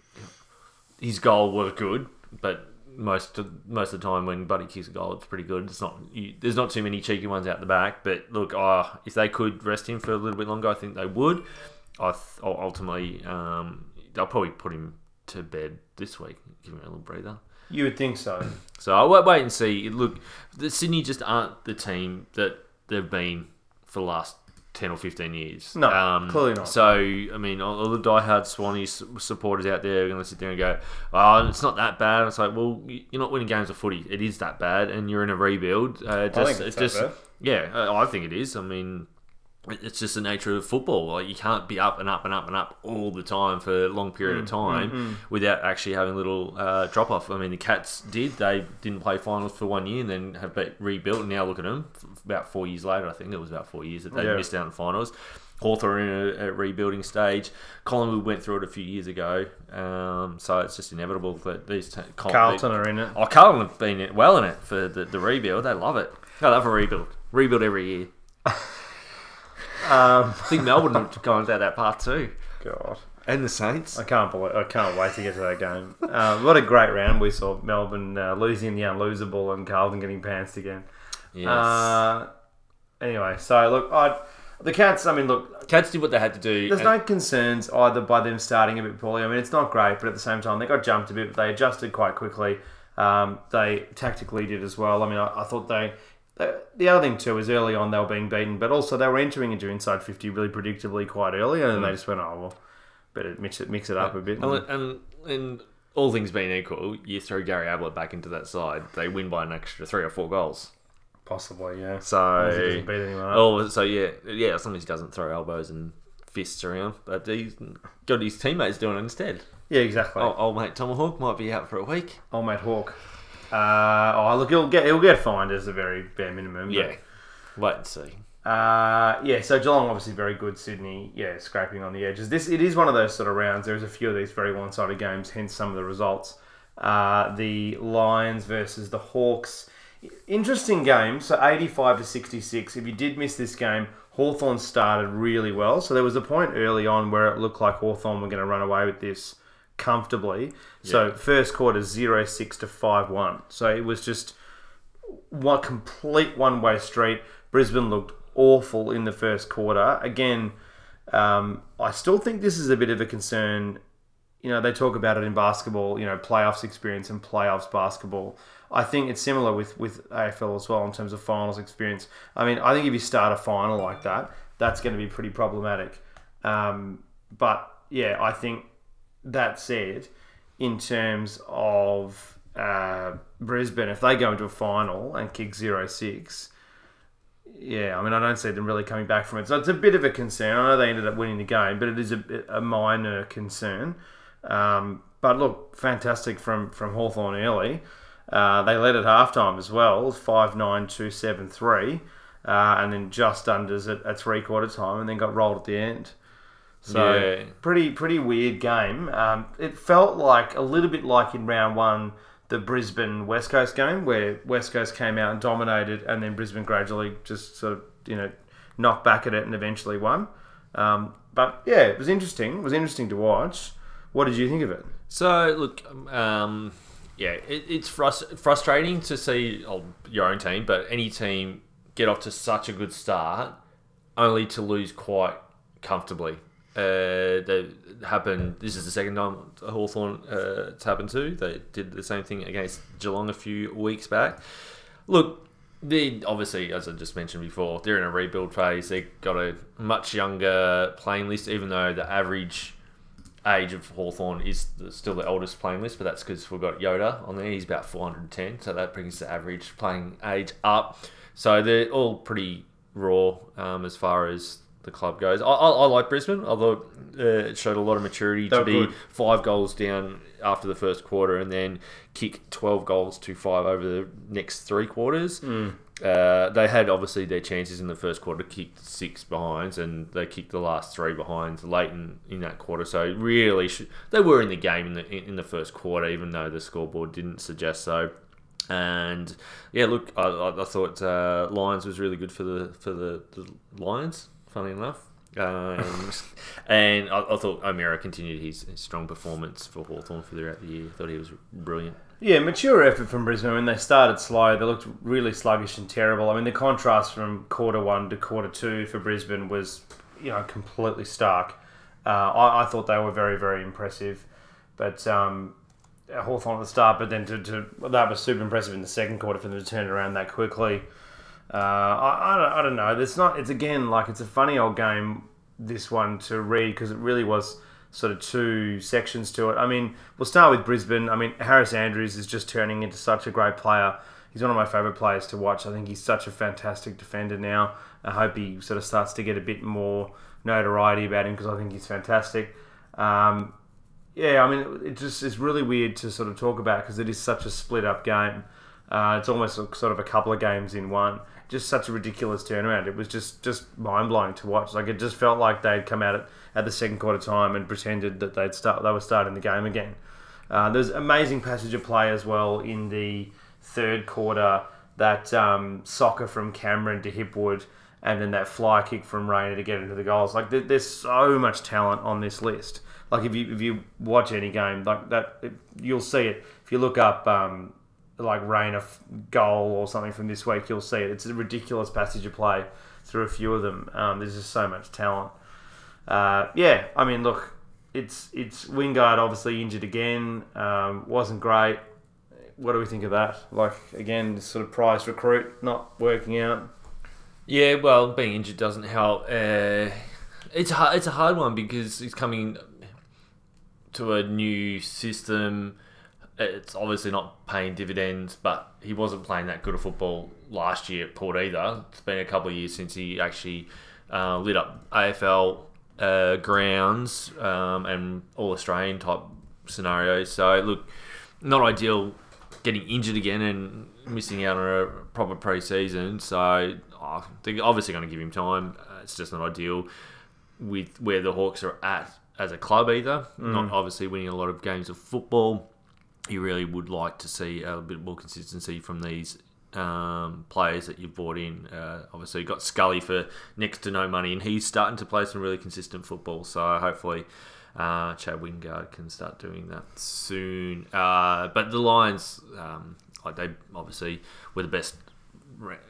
he his goal was good, but most of, most of the time when Buddy kicks a goal, it's pretty good. It's not you, there's not too many cheeky ones out the back, but look, uh, if they could rest him for a little bit longer, I think they would. I th- ultimately um, they'll probably put him to bed this week, give him a little breather. You would think so. So I'll wait, wait and see. Look, the Sydney just aren't the team that they've been for the last ten or fifteen years. Um, No, clearly not. So I mean, all all the diehard Swannies supporters out there are going to sit there and go, "Oh, it's not that bad." It's like, well, you're not winning games of footy. It is that bad, and you're in a rebuild. Uh, just, I think it's that just bad. yeah, I think it is. I mean. It's just the nature of football. Like you can't be up and up and up and up all the time for a long period Mm, of time without actually having a little uh, drop off. I mean, the Cats did. They didn't play finals for one year and then have been rebuilt. And now look at them. About four years later, I think it was about four years that they Yeah. missed out on finals. Hawthorn in a, a rebuilding stage. Collingwood went through it a few years ago. Um, so it's just inevitable that these te- Col- Carlton are in it. Oh, Carlton have been well in it for the, the rebuild. They love it. They love a rebuild. Rebuild every year. (laughs) Um, I think Melbourne have gone down that path too. God, And the Saints. I can't believe. I can't wait to get to that game. Uh, what a great round we saw. Melbourne uh, losing the unlosable and Carlton getting pantsed again. Yes. Uh, anyway, so look, I the Cats. I mean, look, Cats did what they had to do. There's and- no concerns either by them starting a bit poorly. I mean, it's not great, but at the same time, they got jumped a bit. But they adjusted quite quickly. Um, they tactically did as well. I mean, I, I thought they. The other thing too is early on they were being beaten, but also they were entering into inside fifty really predictably quite early, and then they just went, oh well, better mix it mix it up a bit. and, and, and all things being equal, you throw Gary Ablett back into that side, they win by an extra three or four goals. Possibly, yeah. So, As long as he doesn't beat anyone up. oh, so yeah, yeah. As he doesn't throw elbows and fists around, but he's got his teammates doing it instead. Yeah, exactly. Oh, old mate Tomahawk might be out for a week. Old mate Hawk. Uh, oh, look, he'll get he'll get fined as a very bare minimum. Yeah, wait and see. Uh, yeah, so Geelong obviously very good. Sydney, yeah, scraping on the edges. This it is one of those sort of rounds. There's a few of these very one-sided games, hence some of the results. Uh, the Lions versus the Hawks. Interesting game. So 85 to 66. If you did miss this game, Hawthorn started really well. So there was a point early on where it looked like Hawthorn were going to run away with this comfortably. So first quarter 0-6 to 5-1. So it was just one complete one way street. Brisbane looked awful in the first quarter. Again, um, I still think this is a bit of a concern. You know, they talk about it in basketball, you know, playoffs experience and playoffs basketball. I think it's similar with, with AFL as well in terms of finals experience. I mean, I think if you start a final like that, that's going to be pretty problematic. Um, but yeah, I think that said, in terms of uh, Brisbane, if they go into a final and kick 0 6, yeah, I mean, I don't see them really coming back from it. So it's a bit of a concern. I know they ended up winning the game, but it is a, a minor concern. Um, but look, fantastic from, from Hawthorn early. Uh, they led at halftime as well, 5 9 2 7 3, uh, and then just unders at, at three quarter time, and then got rolled at the end. So Yeah. pretty pretty weird game. Um, it felt like a little bit like in round one, the Brisbane West Coast game, where West Coast came out and dominated, and then Brisbane gradually just sort of you know knocked back at it and eventually won. Um, but yeah, it was interesting. It was interesting to watch. What did you think of it? So look, um, yeah, it, it's frust- frustrating to see oh, your own team, but any team get off to such a good start, only to lose quite comfortably. Uh, that happened. This is the second time Hawthorn uh, it's happened to. They did the same thing against Geelong a few weeks back. Look, they obviously, as I just mentioned before, they're in a rebuild phase. They've got a much younger playing list, even though the average age of Hawthorn is still the oldest playing list, but that's because we've got Yoda on there. He's about 410, so that brings the average playing age up. So they're all pretty raw um, as far as the club goes. I, I, I like Brisbane, although uh, it showed a lot of maturity to be good. five goals down after the first quarter and then kick 12 goals to five over the next three quarters. Uh, they had obviously their chances in the first quarter, kicked six behinds, and they kicked the last three behinds late in, in that quarter. So really, they were in the game in the in the first quarter, even though the scoreboard didn't suggest so. And yeah, look, I, I, thought uh, Lyons was really good for the for the, the Lions. Funny enough. Um, (laughs) and I, I thought O'Meara continued his, his strong performance for Hawthorn for throughout the year. I thought he was brilliant. Yeah, mature effort from Brisbane. I mean, they started slow. They looked really sluggish and terrible. I mean, the contrast from quarter one to quarter two for Brisbane was, you know, completely stark. Uh, I, I thought they were very, very impressive. But um, Hawthorn at the start, but then to, to that was super impressive in the second quarter for them to turn around that quickly. Uh, I, I, don't, I don't know. It's not. It's again like it's a funny old game. This one to read because it really was sort of two sections to it. I mean, we'll start with Brisbane. I mean, Harris Andrews is just turning into such a great player. He's one of my favourite players to watch. I think he's such a fantastic defender now. I hope he sort of starts to get a bit more notoriety about him because I think he's fantastic. Um, yeah, I mean, it just is really weird to sort of talk about because it is such a split up game. Uh, it's almost a- sort of a couple of games in one. Just such a ridiculous turnaround. It was just just mind blowing to watch. Like it just felt like they'd come out at, at the second quarter time and pretended that they'd start they were starting the game again. Uh, there's amazing passage of play as well in the third quarter. That um, soccer from Cameron to Hipwood, and then that fly kick from Rayner to get into the goals. Like there, there's so much talent on this list. Like if you if you watch any game like that, it, you'll see it. If you look up um, like Rayner goal or something from this week, you'll see it. It's a ridiculous passage of play through a few of them. Um, there's just so much talent. Uh, yeah, I mean, look, it's it's Wingard obviously injured again. Um, wasn't great. What do we think of that? Like again, sort of prize recruit not working out. Yeah, well, being injured doesn't help. Uh, it's hard, it's a hard one because he's coming to a new system. It's obviously not paying dividends, but he wasn't playing that good of football last year at Port either. It's been a couple of years since he actually uh, lit up AFL uh, grounds um, and all Australian type scenarios. So look, not ideal getting injured again and missing out on a proper pre-season. So oh, they're obviously going to give him time. Uh, it's just not ideal with where the Hawks are at as a club either. Not obviously winning a lot of games of football. You really would like to see a bit more consistency from these um, players that you've brought in. Uh, obviously, got Scully for next to no money, and he's starting to play some really consistent football. So hopefully, uh, Chad Wingard can start doing that soon. Uh, but the Lions, um, like they obviously were the best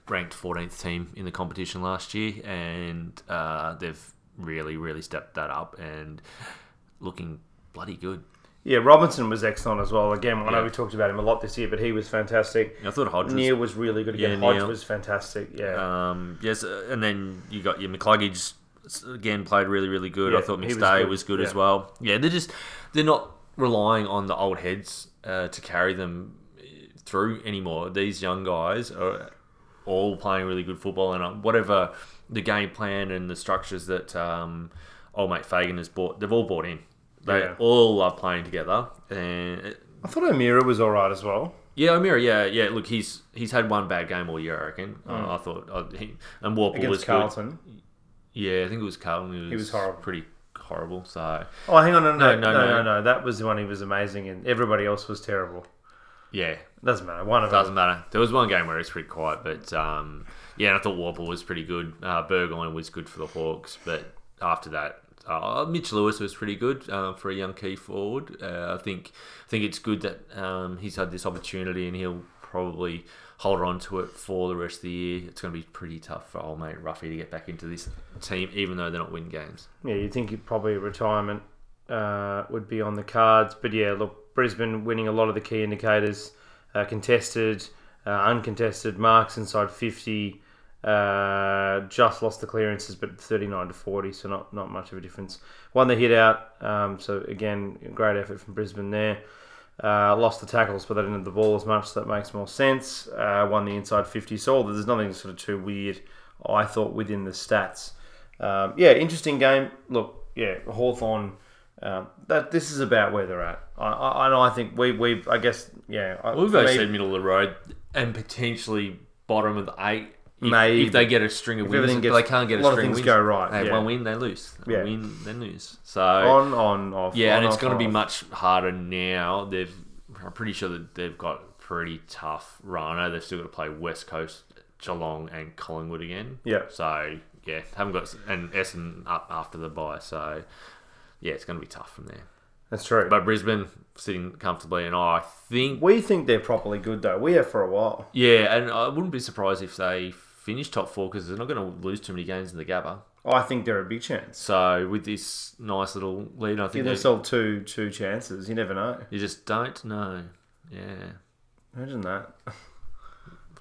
ranked 14th team in the competition last year, and uh, they've really, really stepped that up and looking bloody good. Yeah, Robinson was excellent as well. Again, I know Yeah. we talked about him a lot this year, but he was fantastic. I thought Hodge was Neale was really good again. Yeah, Hodge Neale. was fantastic. Yeah. Um, yes, uh, and then you got your McCluggage again played really really good. I thought he was McStay good, was good, yeah. as well. Yeah, they're just they're not relying on the old heads uh, to carry them through anymore. These young guys are all playing really good football, and uh, whatever the game plan and the structures that um, old mate Fagan has bought, they've all bought in. They Yeah. all love playing together, and it, I thought O'Meara was all right as well. yeah, O'Meara, yeah, yeah. Look, he's he's had one bad game all year, I reckon. Uh, I thought, uh, he, and Worpel Mm. Against was good. Carlton. Yeah, I think it was Carlton. He was, was horrible. Pretty horrible. So Oh, hang on, no, no, No, no, no, no, no. That was the one he was amazing, and everybody else was terrible. yeah, Doesn't matter. One of doesn't them. matter. There was one game where he was pretty quiet, but um, yeah, I thought Worpel was pretty good. Uh, Burgoyne was good for the Hawks, but after that. Uh, Mitch Lewis was pretty good uh, for a young key forward. Uh, I think I think it's good that um, he's had this opportunity and he'll probably hold on to it for the rest of the year. It's going to be pretty tough for old mate Ruffy to get back into this team, even though they're not winning games. Yeah, you'd think probably retirement uh, would be on the cards, but yeah, look, Brisbane winning a lot of the key indicators, uh, contested. uh, uncontested marks inside 50. Uh, just lost the clearances, but 39 to 40, so not, not much of a difference. Won the hit out, um, so again, great effort from Brisbane there. Uh, lost the tackles, but they didn't have the ball as much, so that makes more sense. Uh, won the inside 50, so there's nothing sort of too weird, I thought, within the stats. Um, yeah, interesting game. Look, yeah, Hawthorn. Um, that this is about where they're at. I, I, I. Think we we I guess yeah. I- We've both me- said middle of the road and potentially bottom of the eight. If, Maybe. if they get a string of If wins, everything but gets- they can't get a a, lot of string things wins. go right, They yeah. one win, they lose. One Yeah. win, they lose. So on on off. yeah, on, and it's off, going to be off. much harder now. They've, I'm pretty sure that they've got a pretty tough run. They've still got to play West Coast, Geelong, and Collingwood again. Yeah. So yeah, haven't got and Essendon up after the bye. So yeah, it's going to be tough from there. That's true. But Brisbane sitting comfortably, and I think we think they're properly good though. We have for a while. yeah, and I wouldn't be surprised if they finish top four because they're not going to lose too many games in the Gabba. I think they're a big chance. So with this nice little lead, I Give think they- themselves two two chances. You never know. you just don't know. Yeah, Imagine that.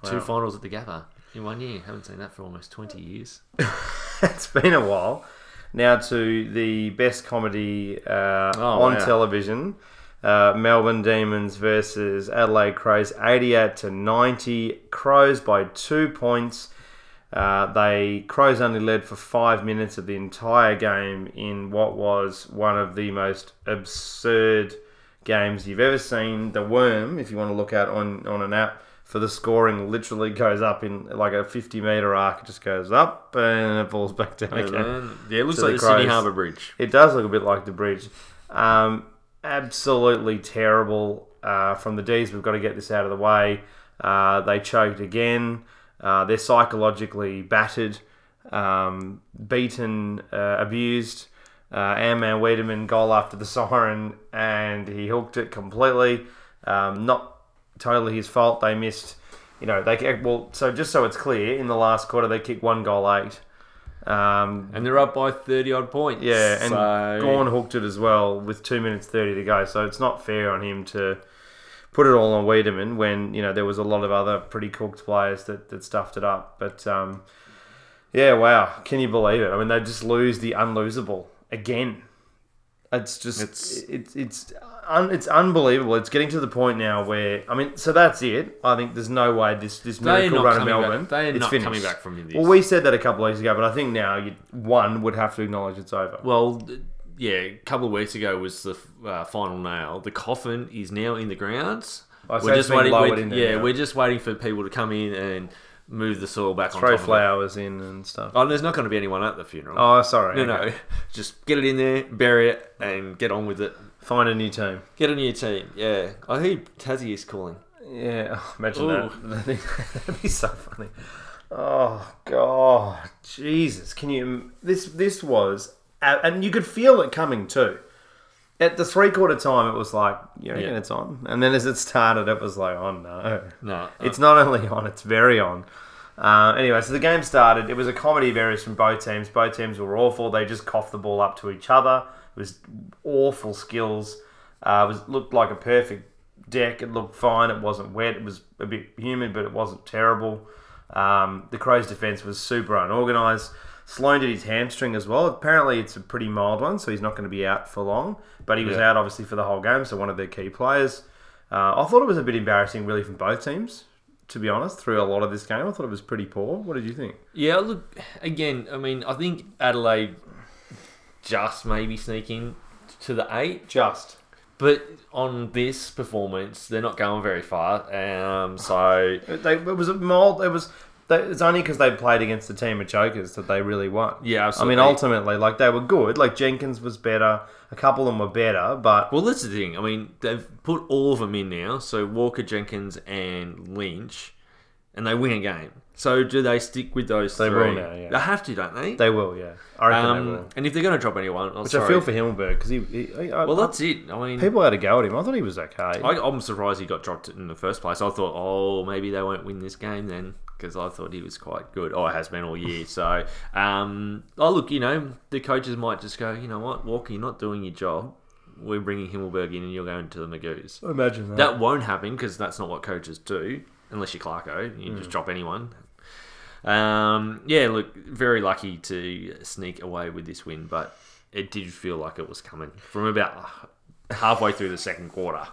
two Wow. finals at the Gabba in one year. Haven't seen that for almost twenty years. (laughs) it's been a while. Now to the best comedy uh, Oh, on wow. television. Uh, Melbourne Demons versus Adelaide Crows, 88 to 90. Crows by two points. Uh, they Crows only led for five minutes of the entire game in what was one of the most absurd games you've ever seen. The worm, if you want to look at on on an app for the scoring, literally goes up in like a 50 meter arc. It just goes up and it falls back down again. Yeah, it looks To like the the, Sydney Harbour Bridge. It does look a bit like the bridge. Um, absolutely terrible uh, from the D's. We've got to get this out of the way. Uh, they choked again. Uh, they're psychologically battered, um, beaten, uh, abused. Uh, Amman Weideman goal after the siren, and he hooked it completely. Um, not totally his fault. They missed. You know, they well. So just so it's clear, in the last quarter they kicked one goal eight. Um, And they're up by 30 odd points. yeah, and so, Gawn hooked it as well with two minutes thirty to go. So it's not fair on him to put it all on Weideman when you know there was a lot of other pretty cooked players that, that stuffed it up. But um, yeah, wow, can you believe it? I mean, they just lose the unlosable again. It's just It's- it's it's un, it's unbelievable. It's getting to the point now where I mean, so that's it. I think there's no way this this miracle run in Melbourne. back. They're it's not finished. coming back from this. Well, we said that a couple of weeks ago, but I think now you, one would have to acknowledge it's over. Well, th- yeah, a couple of weeks ago was the uh, final nail. The coffin is now in the grounds. Oh, so it's been waiting. we're- in there yeah, now. we're just waiting for people to come in and move the soil back on Throw top of it. flowers in and stuff. Oh, there's not going to be anyone at the funeral. Oh, sorry. no, okay. no, (laughs) just get it in there, bury it, and get on with it. Find a new team. Get a new team. Yeah, I hear Tassie is calling. Yeah, oh, (laughs) imagine Ooh. (laughs) that. That'd be so funny. Oh God, Jesus! Can you? This this was, and you could feel it coming too. At the three quarter time, it was like, Yeah. it's on, and then as it started, it was like, oh no, No, it's not only on, it's very on. Uh, anyway, so the game started. It was a comedy of errors from both teams. Both teams were awful. They just coughed the ball up to each other. It was awful skills. Uh, it was looked like a perfect deck. It looked fine. It wasn't wet. It was a bit humid, but it wasn't terrible. Um, the Crows' defense was super unorganised. Sloan did his hamstring as well. Apparently, it's a pretty mild one, so he's not going to be out for long. But he was Yeah. out obviously for the whole game, so one of their key players. Uh, I thought it was a bit embarrassing, really, from both teams. To be honest, through a lot of this game, I thought it was pretty poor. What did you think? Yeah, look again. I mean, I think Adelaide just maybe sneaking to the eight, Just but on this performance, they're not going very far. Um, so they, it was a mild. It was. They, it's only because they played against the team of chokers that they really won. yeah, I mean, ultimately, like they were good. Like Jenkins was better. A couple of them were better, but Well, that's the thing. I mean, they've put all of them in now. So Walker, Jenkins, and Lynch, and they win a game. So do they stick with those They three? will now, yeah. They have to, don't they? they will. Yeah, I reckon they um, will. and if they're going to drop anyone, I'm Which sorry. I feel for Himmelberg because he. he, he I, Well, that's it. I mean, people had a go at him. I thought he was okay. I, I'm surprised he got dropped in the first place. I thought, oh, maybe they won't win this game then, because I thought he was quite good. Oh, it has been all year. So, um, oh look, you know, the coaches might just go, you know what, Walker, you're not doing your job. We're bringing Himmelberg in, and you're going to the Magoos. Imagine That That won't happen because that's not what coaches do. unless you're Clarko, you Hmm. just drop anyone. Um, yeah, look, very lucky to sneak away with this win, but it did feel like it was coming from about halfway through the second quarter.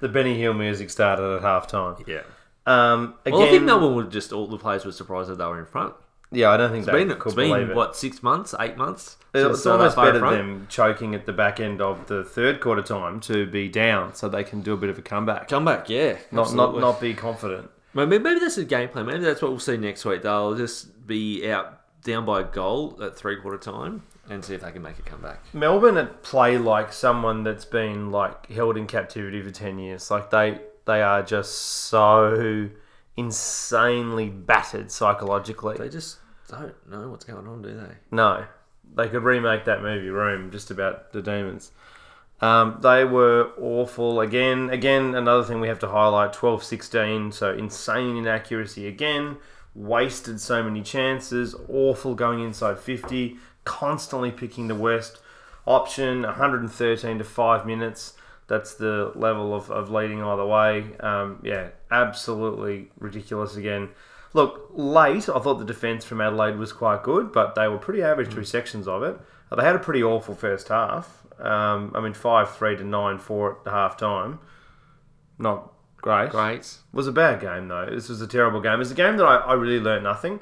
The Benny Hill music started at half time. Yeah. Um, again, Well, I think Melbourne were just all the players were surprised that they were in front. yeah, I don't think It's they been, could it's believe been it. what six months, eight months. since It's almost better front? them choking at the back end of the third quarter time to be down, so they can do a bit of a comeback. come back. Yeah, Not not absolutely. not be confident. Maybe, maybe that's the game plan. Maybe that's what we'll see next week. They'll just be out down by a goal at three quarter time and see if they can make a comeback. Melbourne at play like someone that's been like held in captivity for ten years. Like they they are just so insanely battered psychologically. They just don't know what's going on, do they? No, they could remake that movie Room just about the demons. Um, they were awful again. Again, another thing we have to highlight: 12-16, So insane inaccuracy again. Wasted so many chances. Awful going inside fifty. Constantly picking the West option. One hundred and thirteen to five minutes. That's the level of, of leading either way. Um, yeah, absolutely ridiculous again. Look, late, I thought the defence from Adelaide was quite good, but they were pretty average through sections of it. They had a pretty awful first half. Um, I mean, 5 3 to 9 4 at the half time. Not great. Great. It was a bad game, though. This was a terrible game. It was a game that I, I really learned nothing.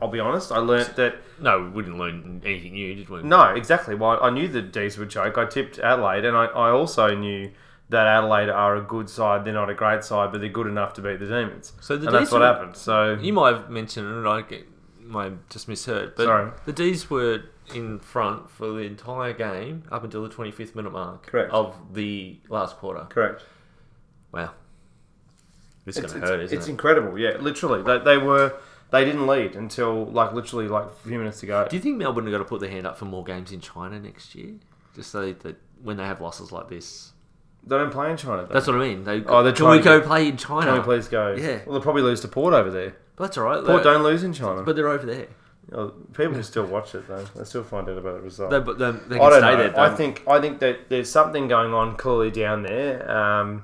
I'll be honest. I learnt that No, we wouldn't learn anything new, did we? no, exactly. Well, I knew the D's would choke. I tipped Adelaide, and I, I also knew that Adelaide are a good side. They're not a great side, but they're good enough to beat the Demons. So the and that's D's what were- happened. So You might have mentioned it. I get, might have just misheard. But Sorry. the D's were in front for the entire game up until the 25th minute mark Correct. of the last quarter. correct. Wow. This is It's, going to it's, hurt, isn't it's it? It's incredible. Yeah, literally. They, they were. They didn't lead until like literally like a few minutes ago. Do you think Melbourne are going to put their hand up for more games in China next year? Just so that when they have losses like this. They don't play in China. Though. That's what I mean. They, Oh, they're can we trying go play in China? Can we please go? Yeah. Well, they'll probably lose to Port over there. But that's all right. Port don't lose in China. but they're over there. People can still watch it though. They still find out about the result. They, but they, they I can don't stay know. there. I think I think that there's something going on clearly down there. Um,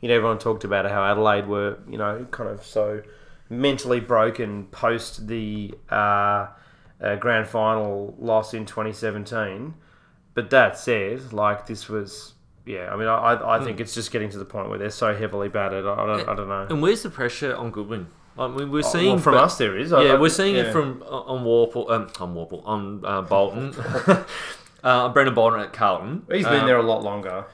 you know, everyone talked about how Adelaide were, you know, kind of so mentally broken post the uh, uh, grand final loss in 2017. But that said, like this was, yeah. I mean, I, I, think it's just getting to the point where they're so heavily battered. I don't, I don't know. And where's the pressure on Goodwin? I mean, we're Oh, seeing well, from but- us there is. I- Yeah, we're seeing yeah. it from uh, on Warple, um, on Warple, on uh, Bolton, (laughs) uh, Brendon Bolton at Carlton. He's been Um, there a lot longer.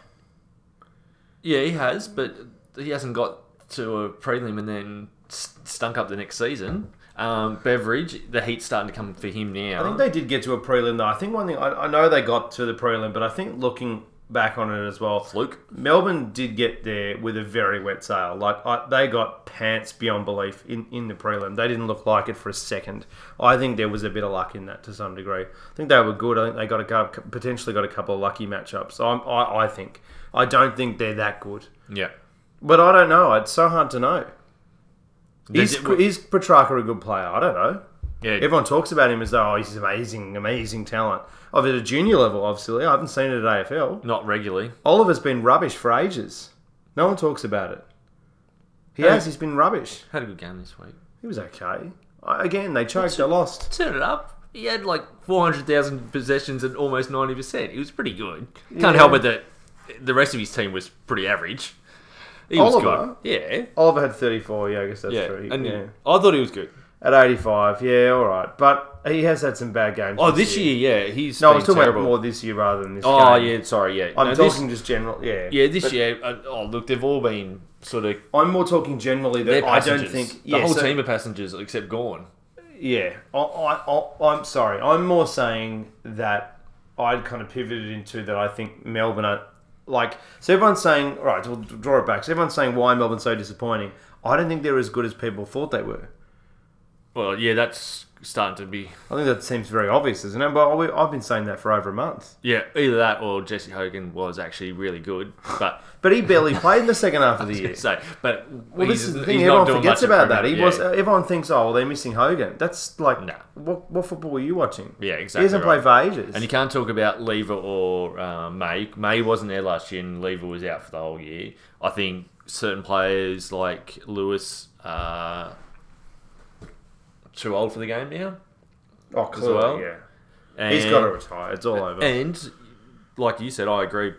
Yeah, he has, but he hasn't got to a prelim and then stunk up the next season. Um, Beveridge, the heat's starting to come for him now. I think they did get to a prelim though. I think one thing I, I know they got to the prelim, but I think looking back on it as well, Fluke. Melbourne did get there with a very wet sail. Like I, they got pants beyond belief in, in the prelim. They didn't look like it for a second. I think there was a bit of luck in that to some degree. I think they were good. I think they got a potentially got a couple of lucky matchups. So I I think I don't think they're that good, Yeah. but I don't know. It's so hard to know. Is, is Petrarca a good player? I don't know. Yeah. Everyone talks about him as though oh, he's amazing, amazing talent. Of at a junior level, obviously, I haven't seen it at AFL. not regularly. Oliver's been rubbish for ages. No one talks about it. He Hey. has. He's been rubbish. Had a good game this week. He was okay. I- Again, they choked. They lost. Turn it up. He had like 400,000 possessions and almost 90%. He was pretty good. Can't help it that the rest of his team was pretty average. He was Oliver? good. Yeah. Oliver had 34. Yeah, I guess that's Yeah. true. And yeah. I thought he was good. At 85. Yeah, all right. But he has had some bad games. Oh, this year, yeah, he's No, I was talking terrible. about more this year rather than this year. Oh game. yeah, sorry, yeah. I'm No, this- talking just general. Yeah. yeah, this But year. Uh, oh, look, they've all been sort of. I'm more talking generally that I don't think the whole so- team of passengers except Gawn. Yeah, I, I, I, I'm sorry. I'm more saying that I'd kind of pivoted into that. I think Melbourne are like so. Everyone's saying, all right, we'll draw it back. So everyone's saying why Melbourne's so disappointing. I don't think they're as good as people thought they were. Well, yeah, that's starting to be. I think that seems very obvious, isn't it? But we- I've been saying that for over a month. Yeah, either that or Jesse Hogan was actually really good, but (laughs) But he barely played in the second half of the (laughs) year. so, but Well, this is the thing. Everyone forgets about that. He improvement, was. Everyone thinks, oh, well, they're missing Hogan. That's like, Nah. what, what football were you watching? Yeah, exactly. He hasn't right. played for ages. And you can't talk about Lever or uh, May. May wasn't there last year, and Lever was out for the whole year. I think certain players like Lewis uh, too old for the game now. Oh, clearly, well. yeah. And, He's got to retire. It's all over. And like you said, I agree.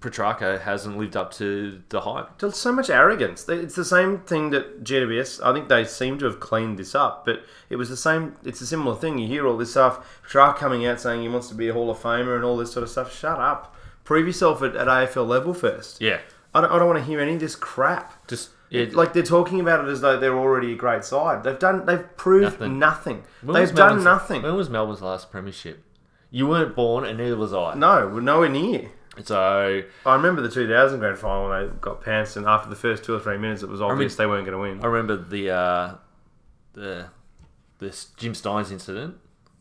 Petrarca hasn't lived up to the hype. There's so much arrogance. It's the same thing that GWS. I think they seem to have cleaned this up, but it was the same. It's a similar thing. You hear all this stuff. Petrarca coming out saying he wants to be a Hall of Famer and all this sort of stuff. Shut up. Prove yourself at, at AFL level first. Yeah, I don't, I don't want to hear any of this crap. just yeah, Like they're talking about it as though they're already a great side. They've done. They've proved Nothing. nothing. They've done nothing. When was Melbourne's last premiership? You weren't born, and neither was I. No, we're nowhere near. So I remember the 2000 grand final when they got pants, and after the first two or three minutes, it was obvious they weren't going to win. I remember the uh, the this Jim Stynes incident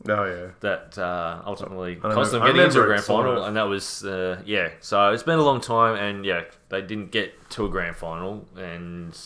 Oh yeah. that uh, ultimately I cost them getting into a grand final, and that was uh, yeah. So it's been a long time, and yeah, they didn't get to a grand final, and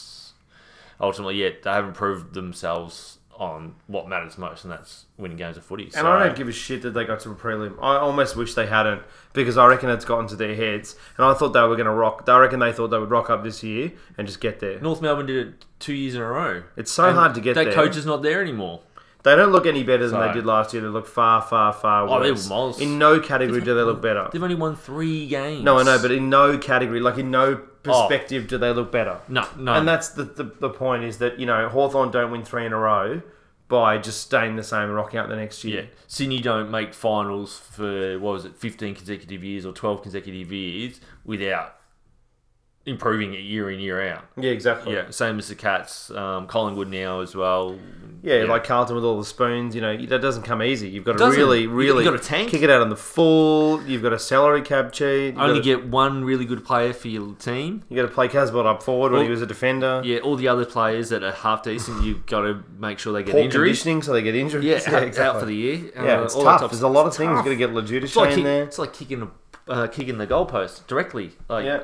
ultimately, yeah, they haven't proved themselves on what matters most, and that's winning games of footy. And I don't give a shit that they got to a prelim. I almost wish they hadn't because I reckon it's gotten to their heads. And I thought they were going to rock. I reckon they thought they would rock up this year and just get there. North Melbourne did it two years in a row. It's so hard to get that there. coach is not there anymore. They don't look any better than they did last year. They look far, far, far Oh, they worse. were miles- In no category do they look better. They've only won three games. No, I know, but in no category, like in no perspective, do they look better. no, no. And that's the, the, the point is that, you know, Hawthorn don't win three in a row by just staying the same and rocking out the next year. Yeah, Sydney don't make finals for what was it, fifteen consecutive years or twelve consecutive years without improving it year in year out. Yeah, exactly. Yeah, same as the Cats, um, Collingwood now as well. Yeah, like Carlton with all the spoons, you know, that doesn't come easy. You've got to Doesn't. really, really you gotta tank. kick it out on the full. You've got a salary cap cheat. You've only to, get one really good player for your team. you got to play Casboult up forward when he was a defender. Yeah, all the other players that are half decent, you've got to make sure they get Poor injuries. conditioning, so they get injured. (laughs) Yeah, out, out for the year. Yeah, Uh, it's all tough. There's a lot of things. Got to get Lejudice like, in kick, there. it's like kicking a, uh, kicking the goalpost directly. Like Yeah.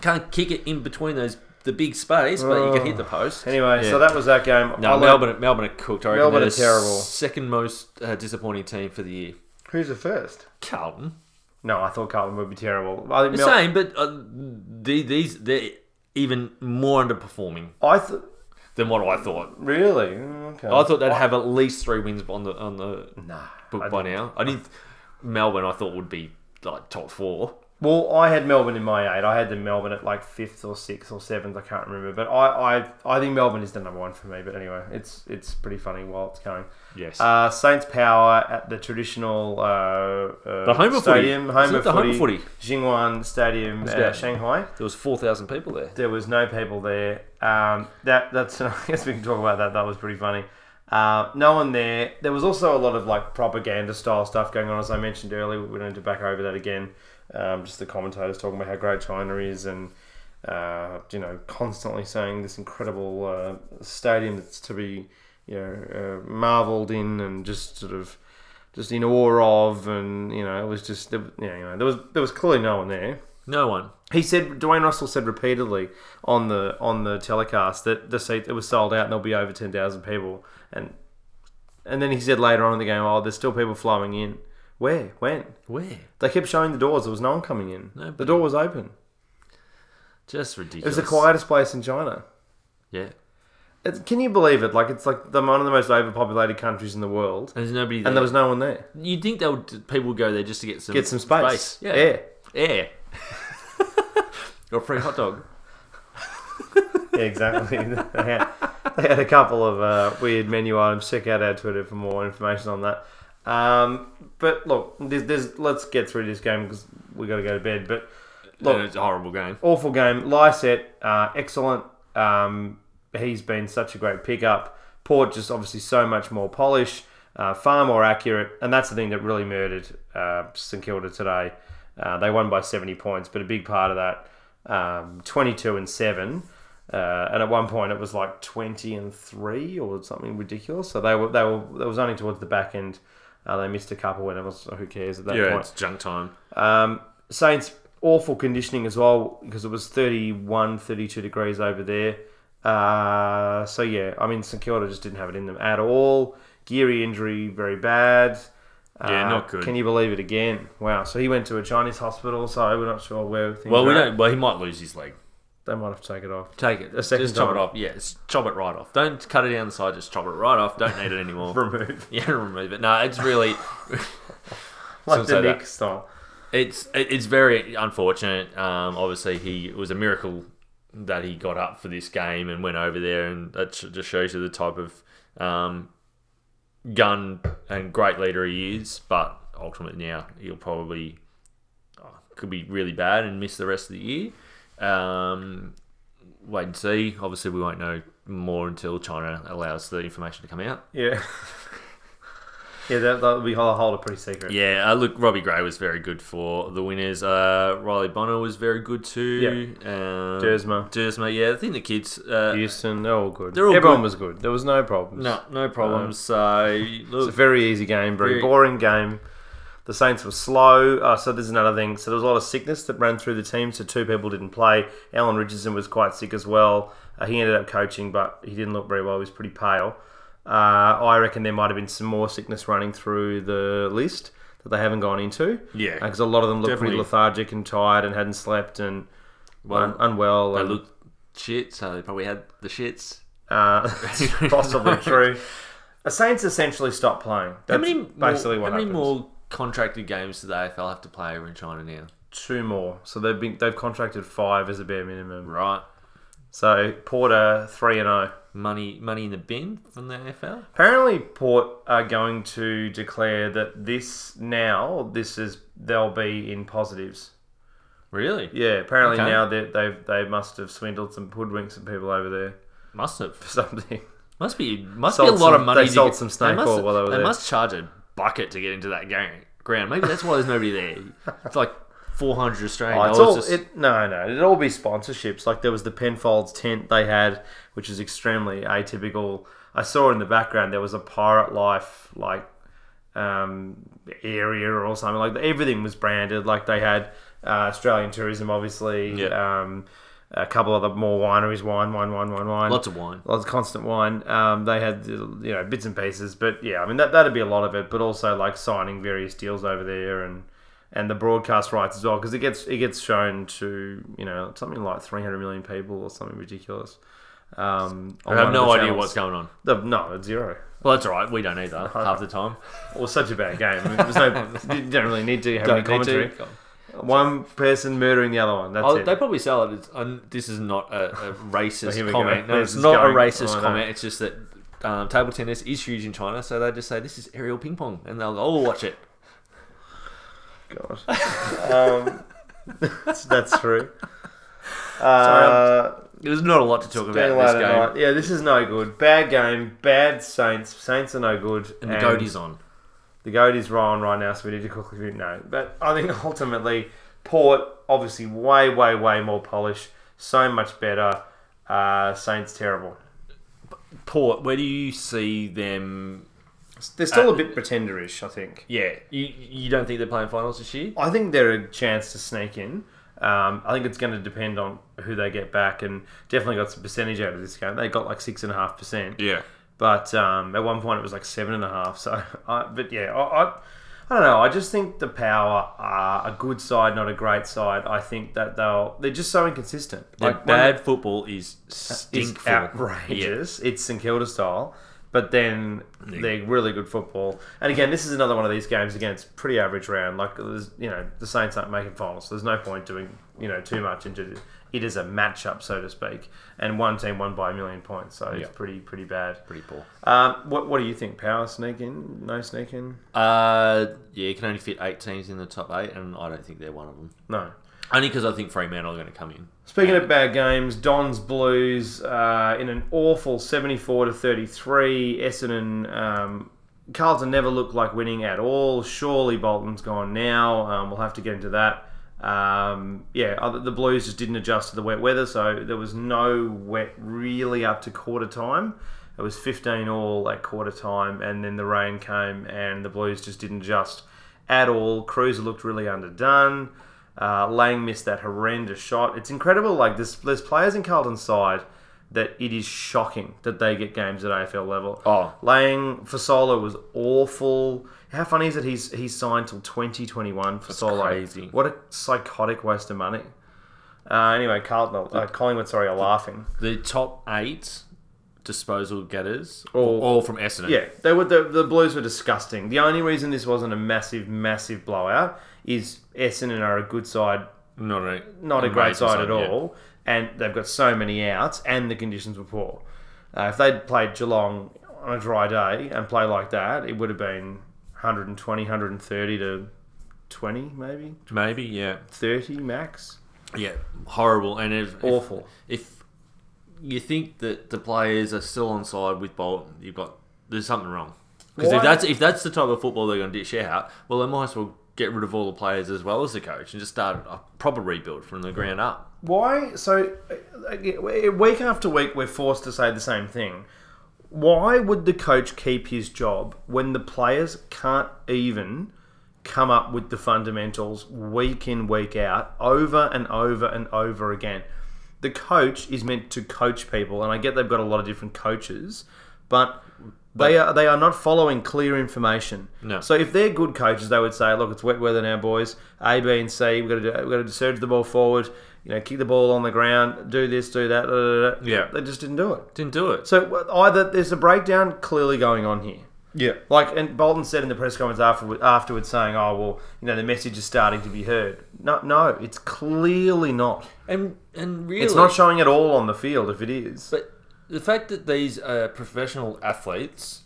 Can't kick it in between those the big space, but you can hit the post. Anyway, Yeah. so that was that game. I No, like- Melbourne, Melbourne are cooked. I reckon Melbourne they're are the terrible. Second most uh, disappointing team for the year. Who's the first? Carlton. No, I thought Carlton would be terrible. I think The Mel- same, but uh, the- these they're even more underperforming I th- than what I thought. really. Okay. I thought they'd have at least three wins on the on the Nah, book by now. I didn't. Melbourne, I thought would be like top four. Well, I had Melbourne in my eight. I had the Melbourne at like fifth or sixth or seventh. I can't remember, but I, I, I think Melbourne is the number one for me. But anyway, it's it's pretty funny while it's going. Yes. Uh, Saints Power at the traditional uh, uh, The home of stadium, footy. home of the home footy, of footy? Jiangwan Stadium, uh, Shanghai. there was four thousand people there. There was no people there. Um, that that's (laughs) I guess we can talk about that. That was pretty funny. Uh, no one there. There was also a lot of like propaganda style stuff going on, as I mentioned earlier. We don't need to back over that again. Um, just the commentators talking about how great China is, and uh, you know, constantly saying this incredible uh, stadium that's to be, you know, uh, marvelled in, and just sort of, just in awe of, and you know, it was just, you know, there was there was clearly no one there. No one. He said Dwayne Russell said repeatedly on the on the telecast that the seat it was sold out and there'll be over ten thousand people and and then he said later on in the game, oh, there's still people flowing in. Where? When? Where? They kept showing the doors. There was no one coming in. No, the but- door was open. Just ridiculous. It ridiculous. was the quietest place in China. Yeah. It's, can you believe it? Like it's like the one of the most overpopulated countries in the world, And there's nobody there. and there was no one there. You'd think they would, people would go there just to get some Get some space. Yeah. Yeah. Air. (laughs) or a free hot dog. Yeah, exactly. (laughs) they, had, they had a couple of uh, weird menu items. Check out our Twitter for more information on that. Um, but look, there's, there's, let's get through this game because we got to go to bed. But Look, it's a horrible game. awful game. Lycett, uh, excellent. Um, he's been such a great pickup. Port just obviously so much more polish, uh, far more accurate, and that's the thing that really murdered uh, St Kilda today. Uh, they won by 70 points, but a big part of that, um, 22 and 7. Uh, and at one point it was like 20 and 3 or something ridiculous. So they were, they were, that was only towards the back end. Uh, they missed a couple when it was, who cares at that Yeah, point. it's junk time. Um, Saints, awful conditioning as well because it was 31, 32 degrees over there. Uh, so, yeah, I mean, St Kilda just didn't have it in them at all. Geary injury, very bad. Yeah, Uh, not good. Can you believe it again? Wow. So he went to a Chinese hospital, so we're not sure where things Well, we don't. Well, he might lose his leg. They might have to take it off. Take it. A second just chop time. it off. Yeah, just chop it right off. Don't cut it down the side. Just chop it right off. Don't need it anymore. (laughs) Remove. yeah, remove it. No, it's really. (laughs) Like the that. Nick style. It's it's very unfortunate. Um, obviously, he it was a miracle that he got up for this game and went over there, and that just shows you the type of um, gun and great leader he is. But ultimately, now he'll probably oh, could be really bad and miss the rest of the year. Um, wait and see. Obviously, we won't know more until China allows the information to come out. Yeah. (laughs) yeah, that that we hold hold it pretty secret. Yeah, uh, look, Robbie Gray was very good for the winners. Uh, Riley Bonner was very good too. Yeah. Um, Duursma. Duursma, yeah. I think the kids. Uh, Houston, they're all good. They're all Everyone good. was good. There was no problems. No, no problems. so, It's a very easy game, very, Very- boring game. The Saints were slow. Uh, so there's another thing. So there was a lot of sickness that ran through the team. So two people didn't play. Alan Richardson was quite sick as well. Uh, he ended up coaching, but he didn't look very well. He was pretty pale. Uh, I reckon there might have been some more sickness running through the list that they haven't gone into. Yeah. Because a lot of them looked pretty lethargic and tired and hadn't slept and Well, un- unwell. they and, looked shit, so they probably had the shits. Uh, (laughs) (laughs) possibly true. The Saints essentially stopped playing. How That's many basically more, what How many happens. more contracted games do the AFL have to play over in China now? Two more. So they've been they've contracted five as a bare minimum. Right. So Porter three and zero. Money, money in the bin from the AFL. Apparently, Port are going to declare that this now this is they'll be in positives. Really? Yeah. Apparently Okay. now that they they must have swindled some hoodwinked some people over there Must have. for (laughs) something. Must be must be a lot some- of money. they to sold get- some snake must, oil while they were there. must charge a bucket to get into that ga- ground. Maybe that's why there's nobody there. It's like four hundred Australian Oh, it's all, just- it, no, no. It'd all be sponsorships. Like there was the Penfolds tent they had, which is extremely atypical. I saw in the background there was a Pirate Life like um, area or something. Like everything was branded. Like they had uh, Australian tourism, obviously. Yeah. Um, a couple of the more wineries, wine, wine, wine, wine, wine. lots of wine. Lots of constant wine. Um, they had you know bits and pieces, but yeah, I mean that that'd be a lot of it. But also like signing various deals over there and and the broadcast rights as well because it gets it gets shown to you know something like 300 million people or something ridiculous. Um, I have no idea what's going on. The- no, it's zero. Well, that's all right. We don't either (laughs) half the time. Well, such a bad game. I mean, there's no, (laughs) you don't really need to have any Don't to. commentary. One person murdering the other one. That's Oh, it. they probably sell it. Um, this is not a, a (laughs) racist Here we go. comment. No, This it's is not going- a racist oh, comment. It's just that um, table tennis is huge in China, so they just say this is aerial ping pong, and they'll go, "Oh, watch it." God. um, that's, that's true. Uh, There's not a lot to talk about in this game. Yeah, this is no good. Bad game. Bad Saints. Saints are no good. And the goat is on. The goat is rolling right now, so we need to quickly no. But I think (laughs) ultimately, Port obviously way, way, way more polished, so much better. Uh, Saints terrible. Port, where do you see them? They're still Uh, a bit pretenderish, I think. Yeah, you you don't think they're playing finals this year? I think they're a chance to sneak in. Um, I think it's going to depend on who they get back, and definitely got some percentage out of this game. They got like six and a half percent, Yeah. But um, at one point it was like seven and a half. So, (laughs) I, but yeah, I, I, I don't know. I just think the Power are a good side, not a great side. I think that they'll they're just so inconsistent. Like bad football is is stinkful. outrageous. It's St Kilda style, but then they're really good football. And again, this is another one of these games. Again, it's pretty average round. Like you know, the Saints aren't making finals. So there's no point doing you know too much into it as a matchup, so to speak. And one team won by a million points, so it's pretty pretty bad. Pretty poor. Um, what what do you think? Power sneak in? No sneak in? Uh, yeah, you can only fit eight teams in the top eight, and I don't think they're one of them. No. Only because I think Fremantle are going to come in. Speaking of bad games, Dons Blues uh, in an awful 74 to 33. Essendon, um, Carlton never looked like winning at all. Surely Bolton's gone now. Um, we'll have to get into that. Um, yeah, the Blues just didn't adjust to the wet weather, so there was no wet really up to quarter time. It was 15 all at quarter time, and then the rain came, and the Blues just didn't adjust at all. Kreuzer looked really underdone. Uh, Lang missed that horrendous shot. It's incredible. Like there's there's players in Carlton's side that it is shocking that they get games at AFL level. Oh. Lang for Solo was awful. How funny is it? He's he's signed till 2021 for Solo. crazy. What a psychotic waste of money. Uh, anyway, Carlton, uh, Collingwood, sorry, are laughing. The top eight disposal getters, All- all, from Essendon. Yeah, they were the, the Blues were disgusting. The only reason this wasn't a massive, massive blowout is Essendon are a good side, not a not a great amazing side at yeah. all, and they've got so many outs, and the conditions were poor. Uh, if they'd played Geelong on a dry day and play like that, it would have been 120, 130 to 20, maybe Maybe, yeah, 30 max. yeah, horrible. And if if, Awful. if you think that the players are still on side with Bolton, you've got there's something wrong. Because if that's if that's the type of football they're going to dish out, well, they might as well get rid of all the players as well as the coach and just start a proper rebuild from the ground up. Why? So, week after week, we're forced to say the same thing. Why would the coach keep his job when the players can't even come up with the fundamentals week in, week out, over and over and over again? The coach is meant to coach people, and I get they've got a lot of different coaches, but. They are they are not following clear information. No. So if they're good coaches, they would say, "Look, it's wet weather now, boys. A, B, and C. We've got to do, we've got to surge the ball forward. You know, kick the ball on the ground. Do this, do that. da, da, da." Yeah. they just didn't do it. Didn't do it. So either there's a breakdown clearly going on here. Yeah. Like, and Bolton said in the press conference afterward, afterwards, saying, "Oh well, you know, the message is starting to be heard." No, no, it's clearly not. And and really, It's not showing at all on the field. If it is, But the fact that these are professional athletes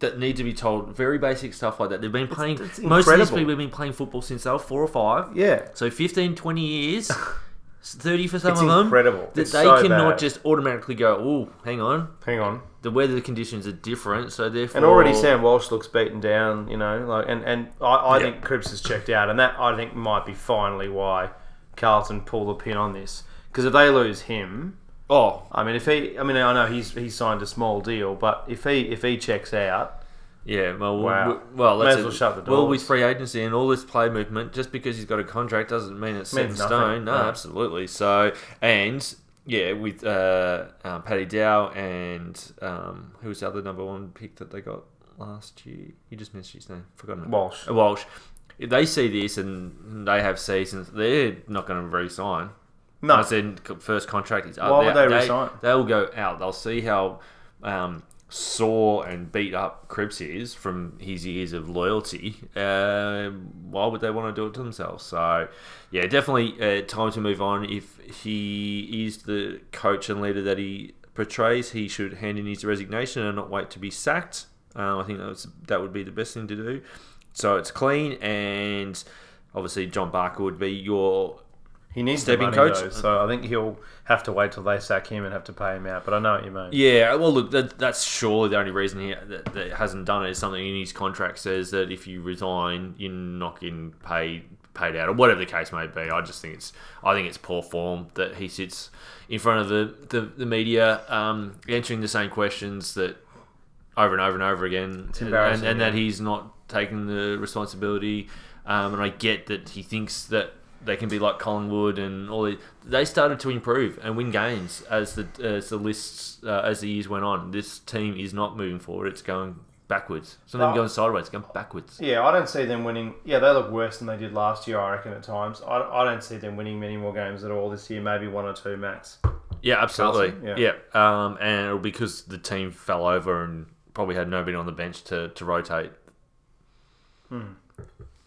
that need to be told very basic stuff like that, they've been playing. it's most of these people have been playing football since they were four or five. yeah, So 15, 20 years, (laughs) 30 for some It's of them. incredible. That they so cannot bad. just automatically go, oh, hang on. hang on. The weather conditions are different, so therefore. And already Sam Walsh looks beaten down, you know, like and, and I, I Yeah. think Cripps has checked out and that I think might be finally why Carlton pull the pin on this. Because if they lose him, Oh, I mean if he I mean I know he's he's signed a small deal, but if he if he checks out yeah. Well, Wow. w- well, as well shut the door. Well, with free agency and all this play movement, just because he's got a contract doesn't mean it's set in stone. No, No. absolutely. So, and yeah, with uh, um, Paddy Dow and um, who was the other number one pick that they got last year? You just mentioned his name. Forgotten. it. Walsh. Walsh. If they see this and they have seasons, they're not going to re-sign. No. I said first contract is up. Why would they resign? They'll go out. They'll see how um, sore and beat up Cripps is from his years of loyalty. Uh, why would they want to do it to themselves? So, yeah, definitely uh, time to move on. If he is the coach and leader that he portrays, he should hand in his resignation and not wait to be sacked. Um, I think that, was, that would be the best thing to do. So it's clean, and obviously John Barker would be your he needs Stepping money, coach. though, so I think he'll have to wait till they sack him and have to pay him out. But I know what you mean. Yeah, well, look, that, that's surely the only reason he that, that hasn't done it is something in his contract says that if you resign, you're not getting paid paid out or whatever the case may be. I just think it's I think it's poor form that he sits in front of the the, the media, um, answering the same questions that over and over and over again, and, embarrassing, and that yeah. he's not taking the responsibility. Um, and I get that he thinks that they can be like Collingwood and all. The, they started to improve and win games as the as the lists uh, as the years went on. This team is not moving forward; it's going backwards. It's not even going sideways; it's going backwards. Yeah, I don't see them winning. Yeah, they look worse than they did last year, I reckon, at times. I, I don't see them winning many more games at all this year, maybe one or two max. Yeah, absolutely. Carlton, yeah, Um, and it'll because the team fell over and probably had nobody on the bench to, to rotate.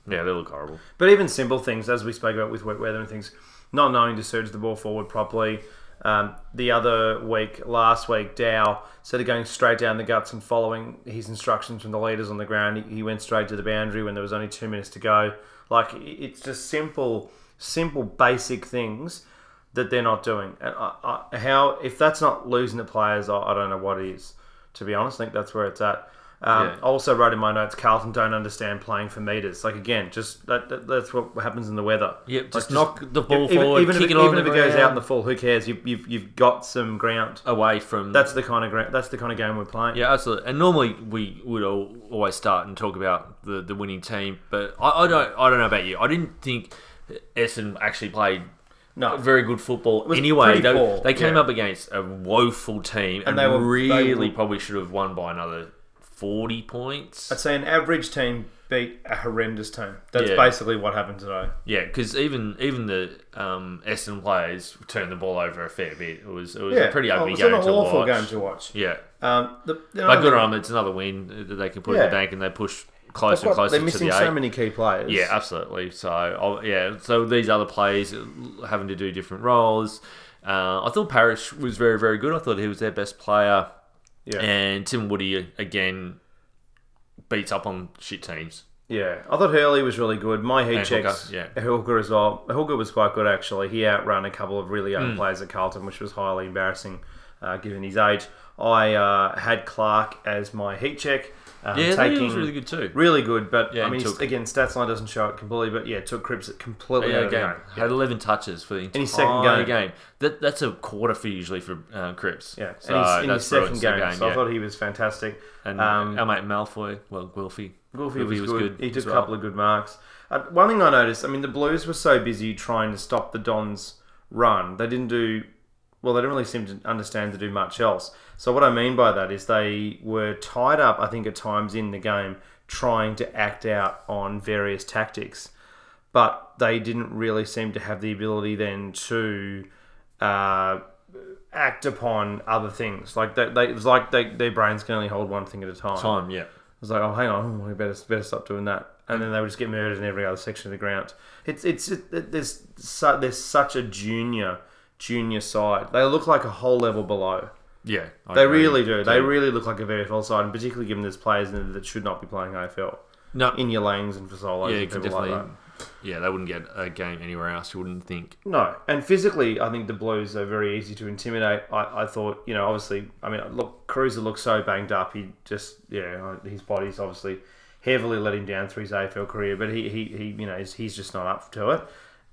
Yeah, they look horrible. But even simple things, as we spoke about with wet weather and things, not knowing to surge the ball forward properly. Um, the other week, last week, Dow, instead of going straight down the guts and following his instructions from the leaders on the ground, he, went straight to the boundary when there was only two minutes to go. Like, it's just simple, simple, basic things that they're not doing. And I, I, how, if that's not losing the players, I, I don't know what is, to be honest. I think that's where it's at. Um, Yeah. I also wrote in my notes, Carlton don't understand playing for meters. Like again, just that, that, that's what happens in the weather. Yep, Like, just knock the ball even, forward, even kick if, it it, on even the if it goes out in the full, who cares? You, you've you've got some ground. away from That's the kind of ground. That's the kind of game we're playing. Yeah, absolutely. And normally we would all, always start and talk about the, the winning team, but I, I don't I don't know about you. I didn't think Essen actually played No. very good football anyway. They, they came yeah. up against a woeful team and, And they were- they really were- probably should have won by another forty points. I'd say an average team beat a horrendous team. That's Yeah. basically what happened today. Yeah, because even even the um, Essendon players turned the ball over a fair bit. It was it was a pretty oh, ugly it's game an to awful watch. game to watch. Yeah, Um, the, the but good on them. It's another win that they can put in Yeah. the bank, and they push closer and closer They're to missing the so eight. many key players. Yeah, absolutely. So I'll, yeah, so these other players having to do different roles. Uh, I thought Parish was very very good. I thought he was their best player, yeah, and Tim Woody again beats up on shit teams. yeah. I thought Hurley was really good. My heat And checks, Hooker, yeah, Hooker as well. Hooker was quite good actually. He outran a couple of really young players at Carlton, which was highly embarrassing uh, given his age. I uh, had Clark as my heat check. Um, Yeah, he taking was really good too. Really good, but Yeah, I mean, took- again, stats line doesn't show it completely, but yeah, took Cripps at completely Yeah, out game. game. Had 11 touches for the entire his second game. game. That, that's a quarter for usually for uh, Cripps. Yeah, so and he's in his second brilliant. game, So so I thought he was fantastic. And um, our mate Malfoy, well. Goofy Goofy was, was good. He took a couple of good marks. Uh, one thing I noticed, I mean, the Blues were so busy trying to stop the Dons' run, they didn't do well. They didn't really seem to understand to do much else. So what I mean by that is they were tied up, I think, at times in the game trying to act out on various tactics, but they didn't really seem to have the ability then to. Uh, act upon other things like they, they it was like they, their brains can only hold one thing at a Time, time yeah. I was like, oh, hang on, we better better stop doing that. And then they would just get murdered in every other section of the ground. It's it's it, it- there's su- there's such a junior junior side. They look like a whole level below. Yeah. I They agree. really do. They really look like a VFL side, and particularly given there's players in there that should not be playing AFL. No, In your lanes and for solos yeah, and people like definitely. that. yeah, they wouldn't get a game anywhere else, you wouldn't think. No, and physically, I think the Blues are very easy to intimidate. I, I thought, you know, obviously, I mean, look, Kreuzer looks so banged up. He just, yeah, uh, his body's obviously heavily let him down through his AFL career, but he, he, he you know, he's, he's just not up to it.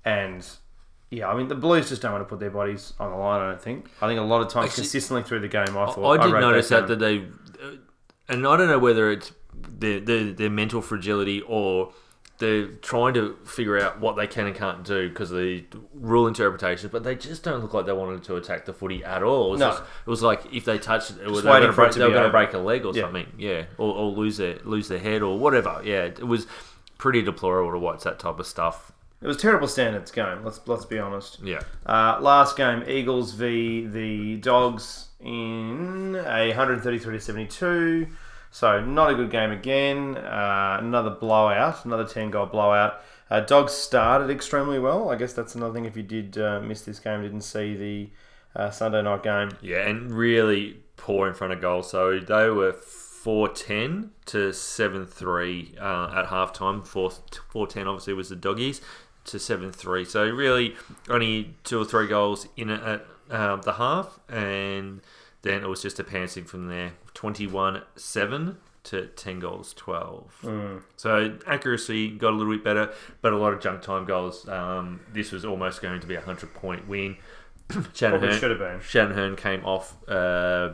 And yeah, I mean, the Blues just don't want to put their bodies on the line. I don't think. I think a lot of times, Actually, consistently through the game, I thought I did wrote notice that, that they, uh, and I don't know whether it's their, their, their mental fragility or they're trying to figure out what they can and can't do because of the rule interpretation, but they just don't look like they wanted to attack the footy at all. It was, No. just- it was like if they touched it, they were going to break, they were going to break a leg or Yeah. something, yeah, or, or lose their lose their head or whatever. Yeah, it was pretty deplorable to watch that type of stuff. It was terrible standards game. Let's let's be honest. Yeah, Uh, last game, Eagles v the Dogs in a 133 to 72. So not a good game again. Uh, another blowout, another 10 goal blowout. Uh, Dogs started extremely well. I guess that's another thing. If you did uh, miss this game, didn't see the uh, Sunday night game. yeah, and really poor in front of goal. So they were. 410 to 7-3 uh, at halftime. 4 410 obviously was the doggies to 7-3. So really only two or three goals in at uh, the half and then it was just a pantsing from there. 21-7 to 10 goals 12. So accuracy got a little bit better, but a lot of junk time goals. Um, this was almost going to be a 100 point win. (coughs) Probably Shanahan, should have been. Shanahan came off uh,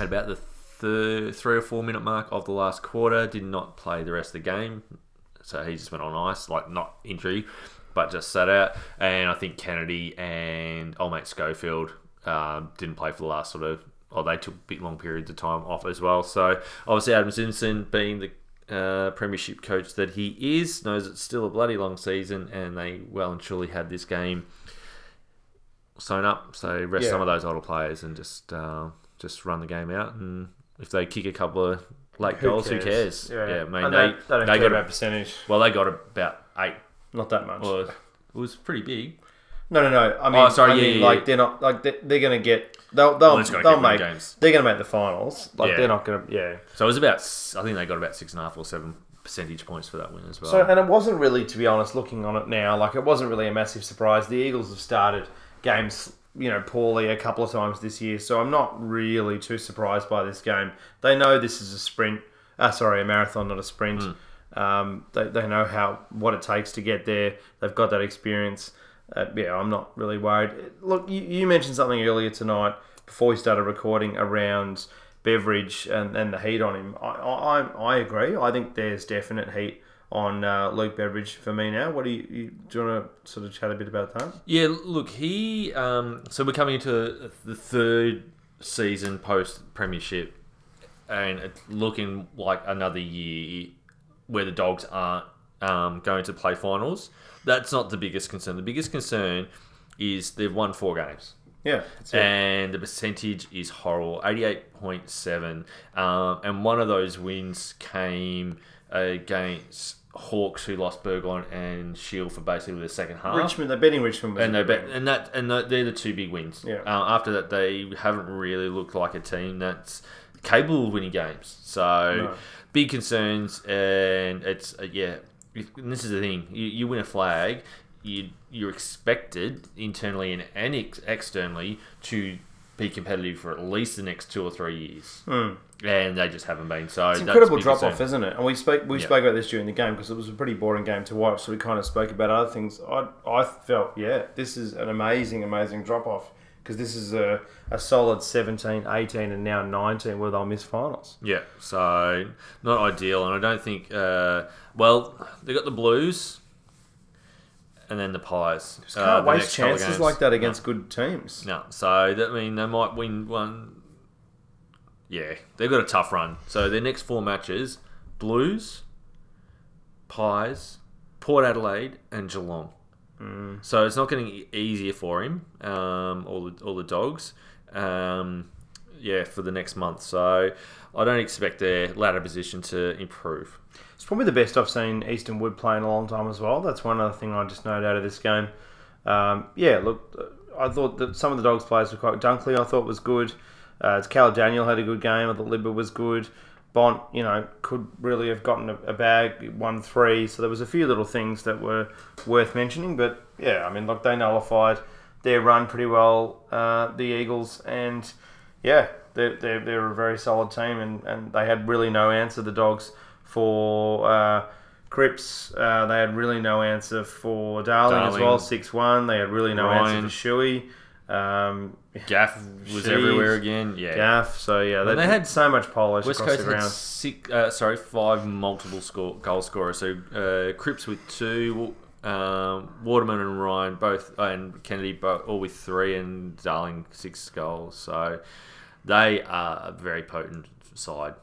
at about the third, three or four minute mark of the last quarter. Did not play the rest of the game, so he just went on ice, like not injury, but just sat out. And I think Kennedy and old mate Schofield um, didn't play for the last sort of. Oh, they took a big long periods of time off as well. So obviously Adam Simpson being the uh, premiership coach that he is knows it's still a bloody long season, and they well and truly had this game sewn up. So rest Yeah. some of those older players and just uh, just run the game out. And if they kick a couple of late goals, who cares? Yeah, mate. And They, they, they they got about a, percentage. well, they got about eight. Not that much. Well, it was pretty big. No, no, no. I mean, Oh, sorry, I yeah, mean, yeah, like yeah. they're not like they, they're going to get. They'll they'll, it's gonna they'll keep winning make games. they're going to make the finals. Like Yeah. they're not going to. Yeah. So it was about. s- I think they got about six and a half or seven percentage points for that win as well. So and it wasn't really, to be honest, looking on it now, like it wasn't really a massive surprise. The Eagles have started games, you know, poorly a couple of times this year, so I'm not really too surprised by this game. They know this is a sprint. Uh, sorry, a marathon, not a sprint. Um, they, they know how what it takes to get there. They've got that experience. Uh, yeah, I'm not really worried. Look, you, you mentioned something earlier tonight before we started recording around Beveridge and, and the heat on him. I, I, I agree. I think there's definite heat on uh, Luke Beveridge for me now. What do you, you do? You want to sort of chat a bit about that? Yeah, look, he. Um, so we're coming into the third season post premiership, and it's looking like another year where the dogs aren't um, going to play finals. That's not the biggest concern. The biggest concern is they've won four games. Yeah. And the percentage is horrible, eighty-eight point seven. Um, and one of those wins came against Hawks, who lost Burgoyne and Shiels for basically the second half. Richmond, they're betting Richmond. And they bet, and that and they're the two big wins. Yeah. Uh, after that, they haven't really looked like a team that's capable of winning games. So No. big concerns, and it's uh, yeah. And this is the thing: you, you win a flag, you you're expected internally and, and ex- externally to be competitive for at least the next two or three years, Mm. and they just haven't been. So It's incredible drop concern. off, isn't it? And we spoke we Yeah. spoke about this during the game because it was a pretty boring game to watch. So we kind of spoke about other things. I I felt yeah, this is an amazing amazing drop off because this is a, a solid 17, 18 and now 19 where they'll miss finals. Yeah, so not ideal, and I don't think. Uh, well, they got the Blues, and then the Pies. Just uh, can't the waste next couple of chances like that against good teams. No, so that I mean they might win one. Yeah, they've got a tough run. So their next four matches: Blues, Pies, Port Adelaide, and Geelong. So it's not getting easier for him. Um, all the all the dogs. Um, yeah, for the next month. So I don't expect their ladder position to improve. It's probably the best I've seen Easton Wood play in a long time as well. That's one other thing I just noted out of this game. Um, yeah, look, I thought that some of the dogs' players were quite. Dunkley, I thought was good. Uh, Cal Daniel had a good game. I thought Libba was good. Bont, you know, could really have gotten a, a bag, won three. So there was a few little things that were worth mentioning. But yeah, I mean, look, they nullified their run pretty well, uh, the Eagles, and yeah, they're, they're, they're a very solid team, and, and they had really no answer, the Dogs, for uh, Cripps. Uh, they had really no answer for Darling, as well, 6 1. They had really no Ryan. answer for Shuey. Um, Gaff was everywhere again. Yeah. Gaff. So yeah, they, they had- so much polish West across Coast the had six, uh, sorry, five multiple score, goal scorers. So uh, Cripps with two, um, Waterman and Ryan both, uh, and Kennedy both, all with three, and Darling six goals. So they are a very potent side,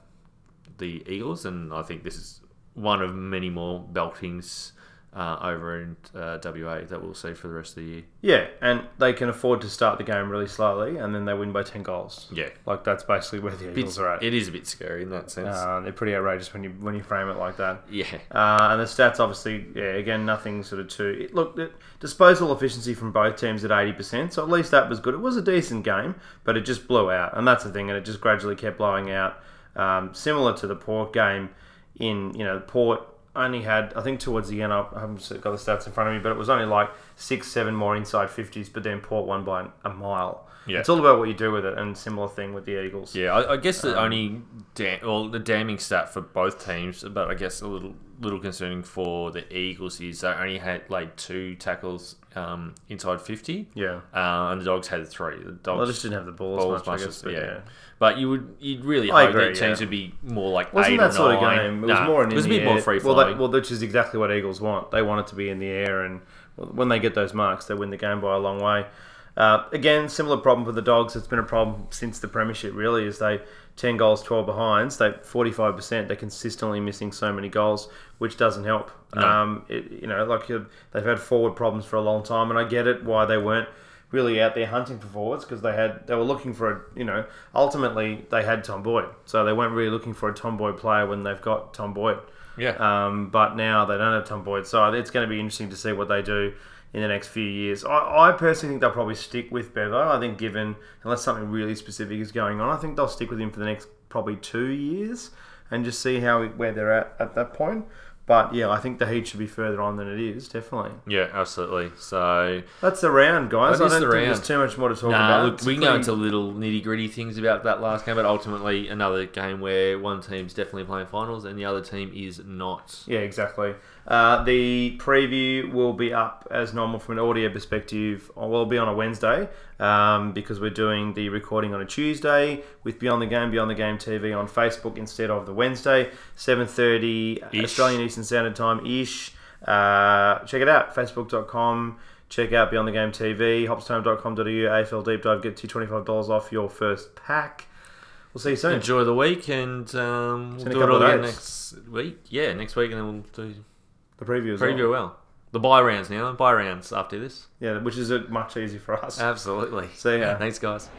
the Eagles, and I think this is one of many more beltings uh, over in uh, WA that we'll see for the rest of the year. Yeah, and they can afford to start the game really slowly, and then they win by 10 goals. Yeah, Like, that's basically where the Eagles Bit- are at. it is a bit scary in that sense. Uh, they're pretty outrageous when you when you frame it like that. yeah, Uh, and the stats, obviously, yeah, again, nothing sort of too. It, look, the disposal efficiency from both teams at 80%, so at least that was good. It was a decent game, but it just blew out. And that's the thing, and it just gradually kept blowing out. Um, similar to the Port game, in, you know, Port only had, I think towards the end, I haven't got the stats in front of me, but it was only like six, seven more inside 50s, but then Port won by a mile. Yeah. It's all about what you do with it, and similar thing with the Eagles. Yeah, I, I guess Um, the only da- well the damning stat for both teams, but I guess a little little concerning for the Eagles is they only had like two tackles um, inside fifty, Yeah. uh, and the Dogs had three. The Dogs Well, just didn't have the ball as balls much, guess, but yeah. yeah. But you would you'd really I hope agree, that teams yeah. would be more like wasn't that or sort of game. It Nah, was more in it was a bit more free well, flowing. they, well, which is exactly what Eagles want. They want it to be in the air, and when they get those marks, they win the game by a long way. Uh, again, similar problem for the Dogs. It's been a problem since the premiership. Really, is they ten goals, twelve behinds. They forty five percent. They're consistently missing so many goals, which doesn't help. No. Um, it, you know, like they've had forward problems for a long time, and I get it why they weren't really out there hunting for forwards because they had they were looking for a you know ultimately they had Tom Boyd, so they weren't really looking for a Tom Boyd player when they've got Tom Boyd. yeah, Um, but now they don't have Tom Boyd, so it's going to be interesting to see what they do in the next few years. I, I personally think they'll probably stick with Bevo. I think given unless something really specific is going on, I think they'll stick with him for the next probably two years and just see how where they're at at that point. But yeah, I think the heat should be further on than it is. Definitely. yeah, absolutely. So That's the round, guys. I don't the think round. there's too much more to talk Nah, about. look, It's we can go into little nitty gritty things about that last game, but ultimately another game where one team's definitely playing finals and the other team is not. Yeah, exactly. Uh, the preview will be up as normal from an audio perspective. Well, it'll be on a Wednesday um, because we're doing the recording on a Tuesday with Beyond the Game, Beyond the Game TV on Facebook instead of the Wednesday, seven thirty Australian Eastern Standard Time ish. Uh, check it out, facebook.com. Check out Beyond the Game TV, hopstohome.com.au, AFL Deep Dive. Get five dollars off your first pack. We'll see you soon. Enjoy the week and um, we'll do it all again next next week. Yeah, next week, and then we'll do The preview as preview well. well. The buy rounds now. Buy rounds after this. Yeah, which is uh, much easier for us. Absolutely. See ya. (laughs) Thanks, guys.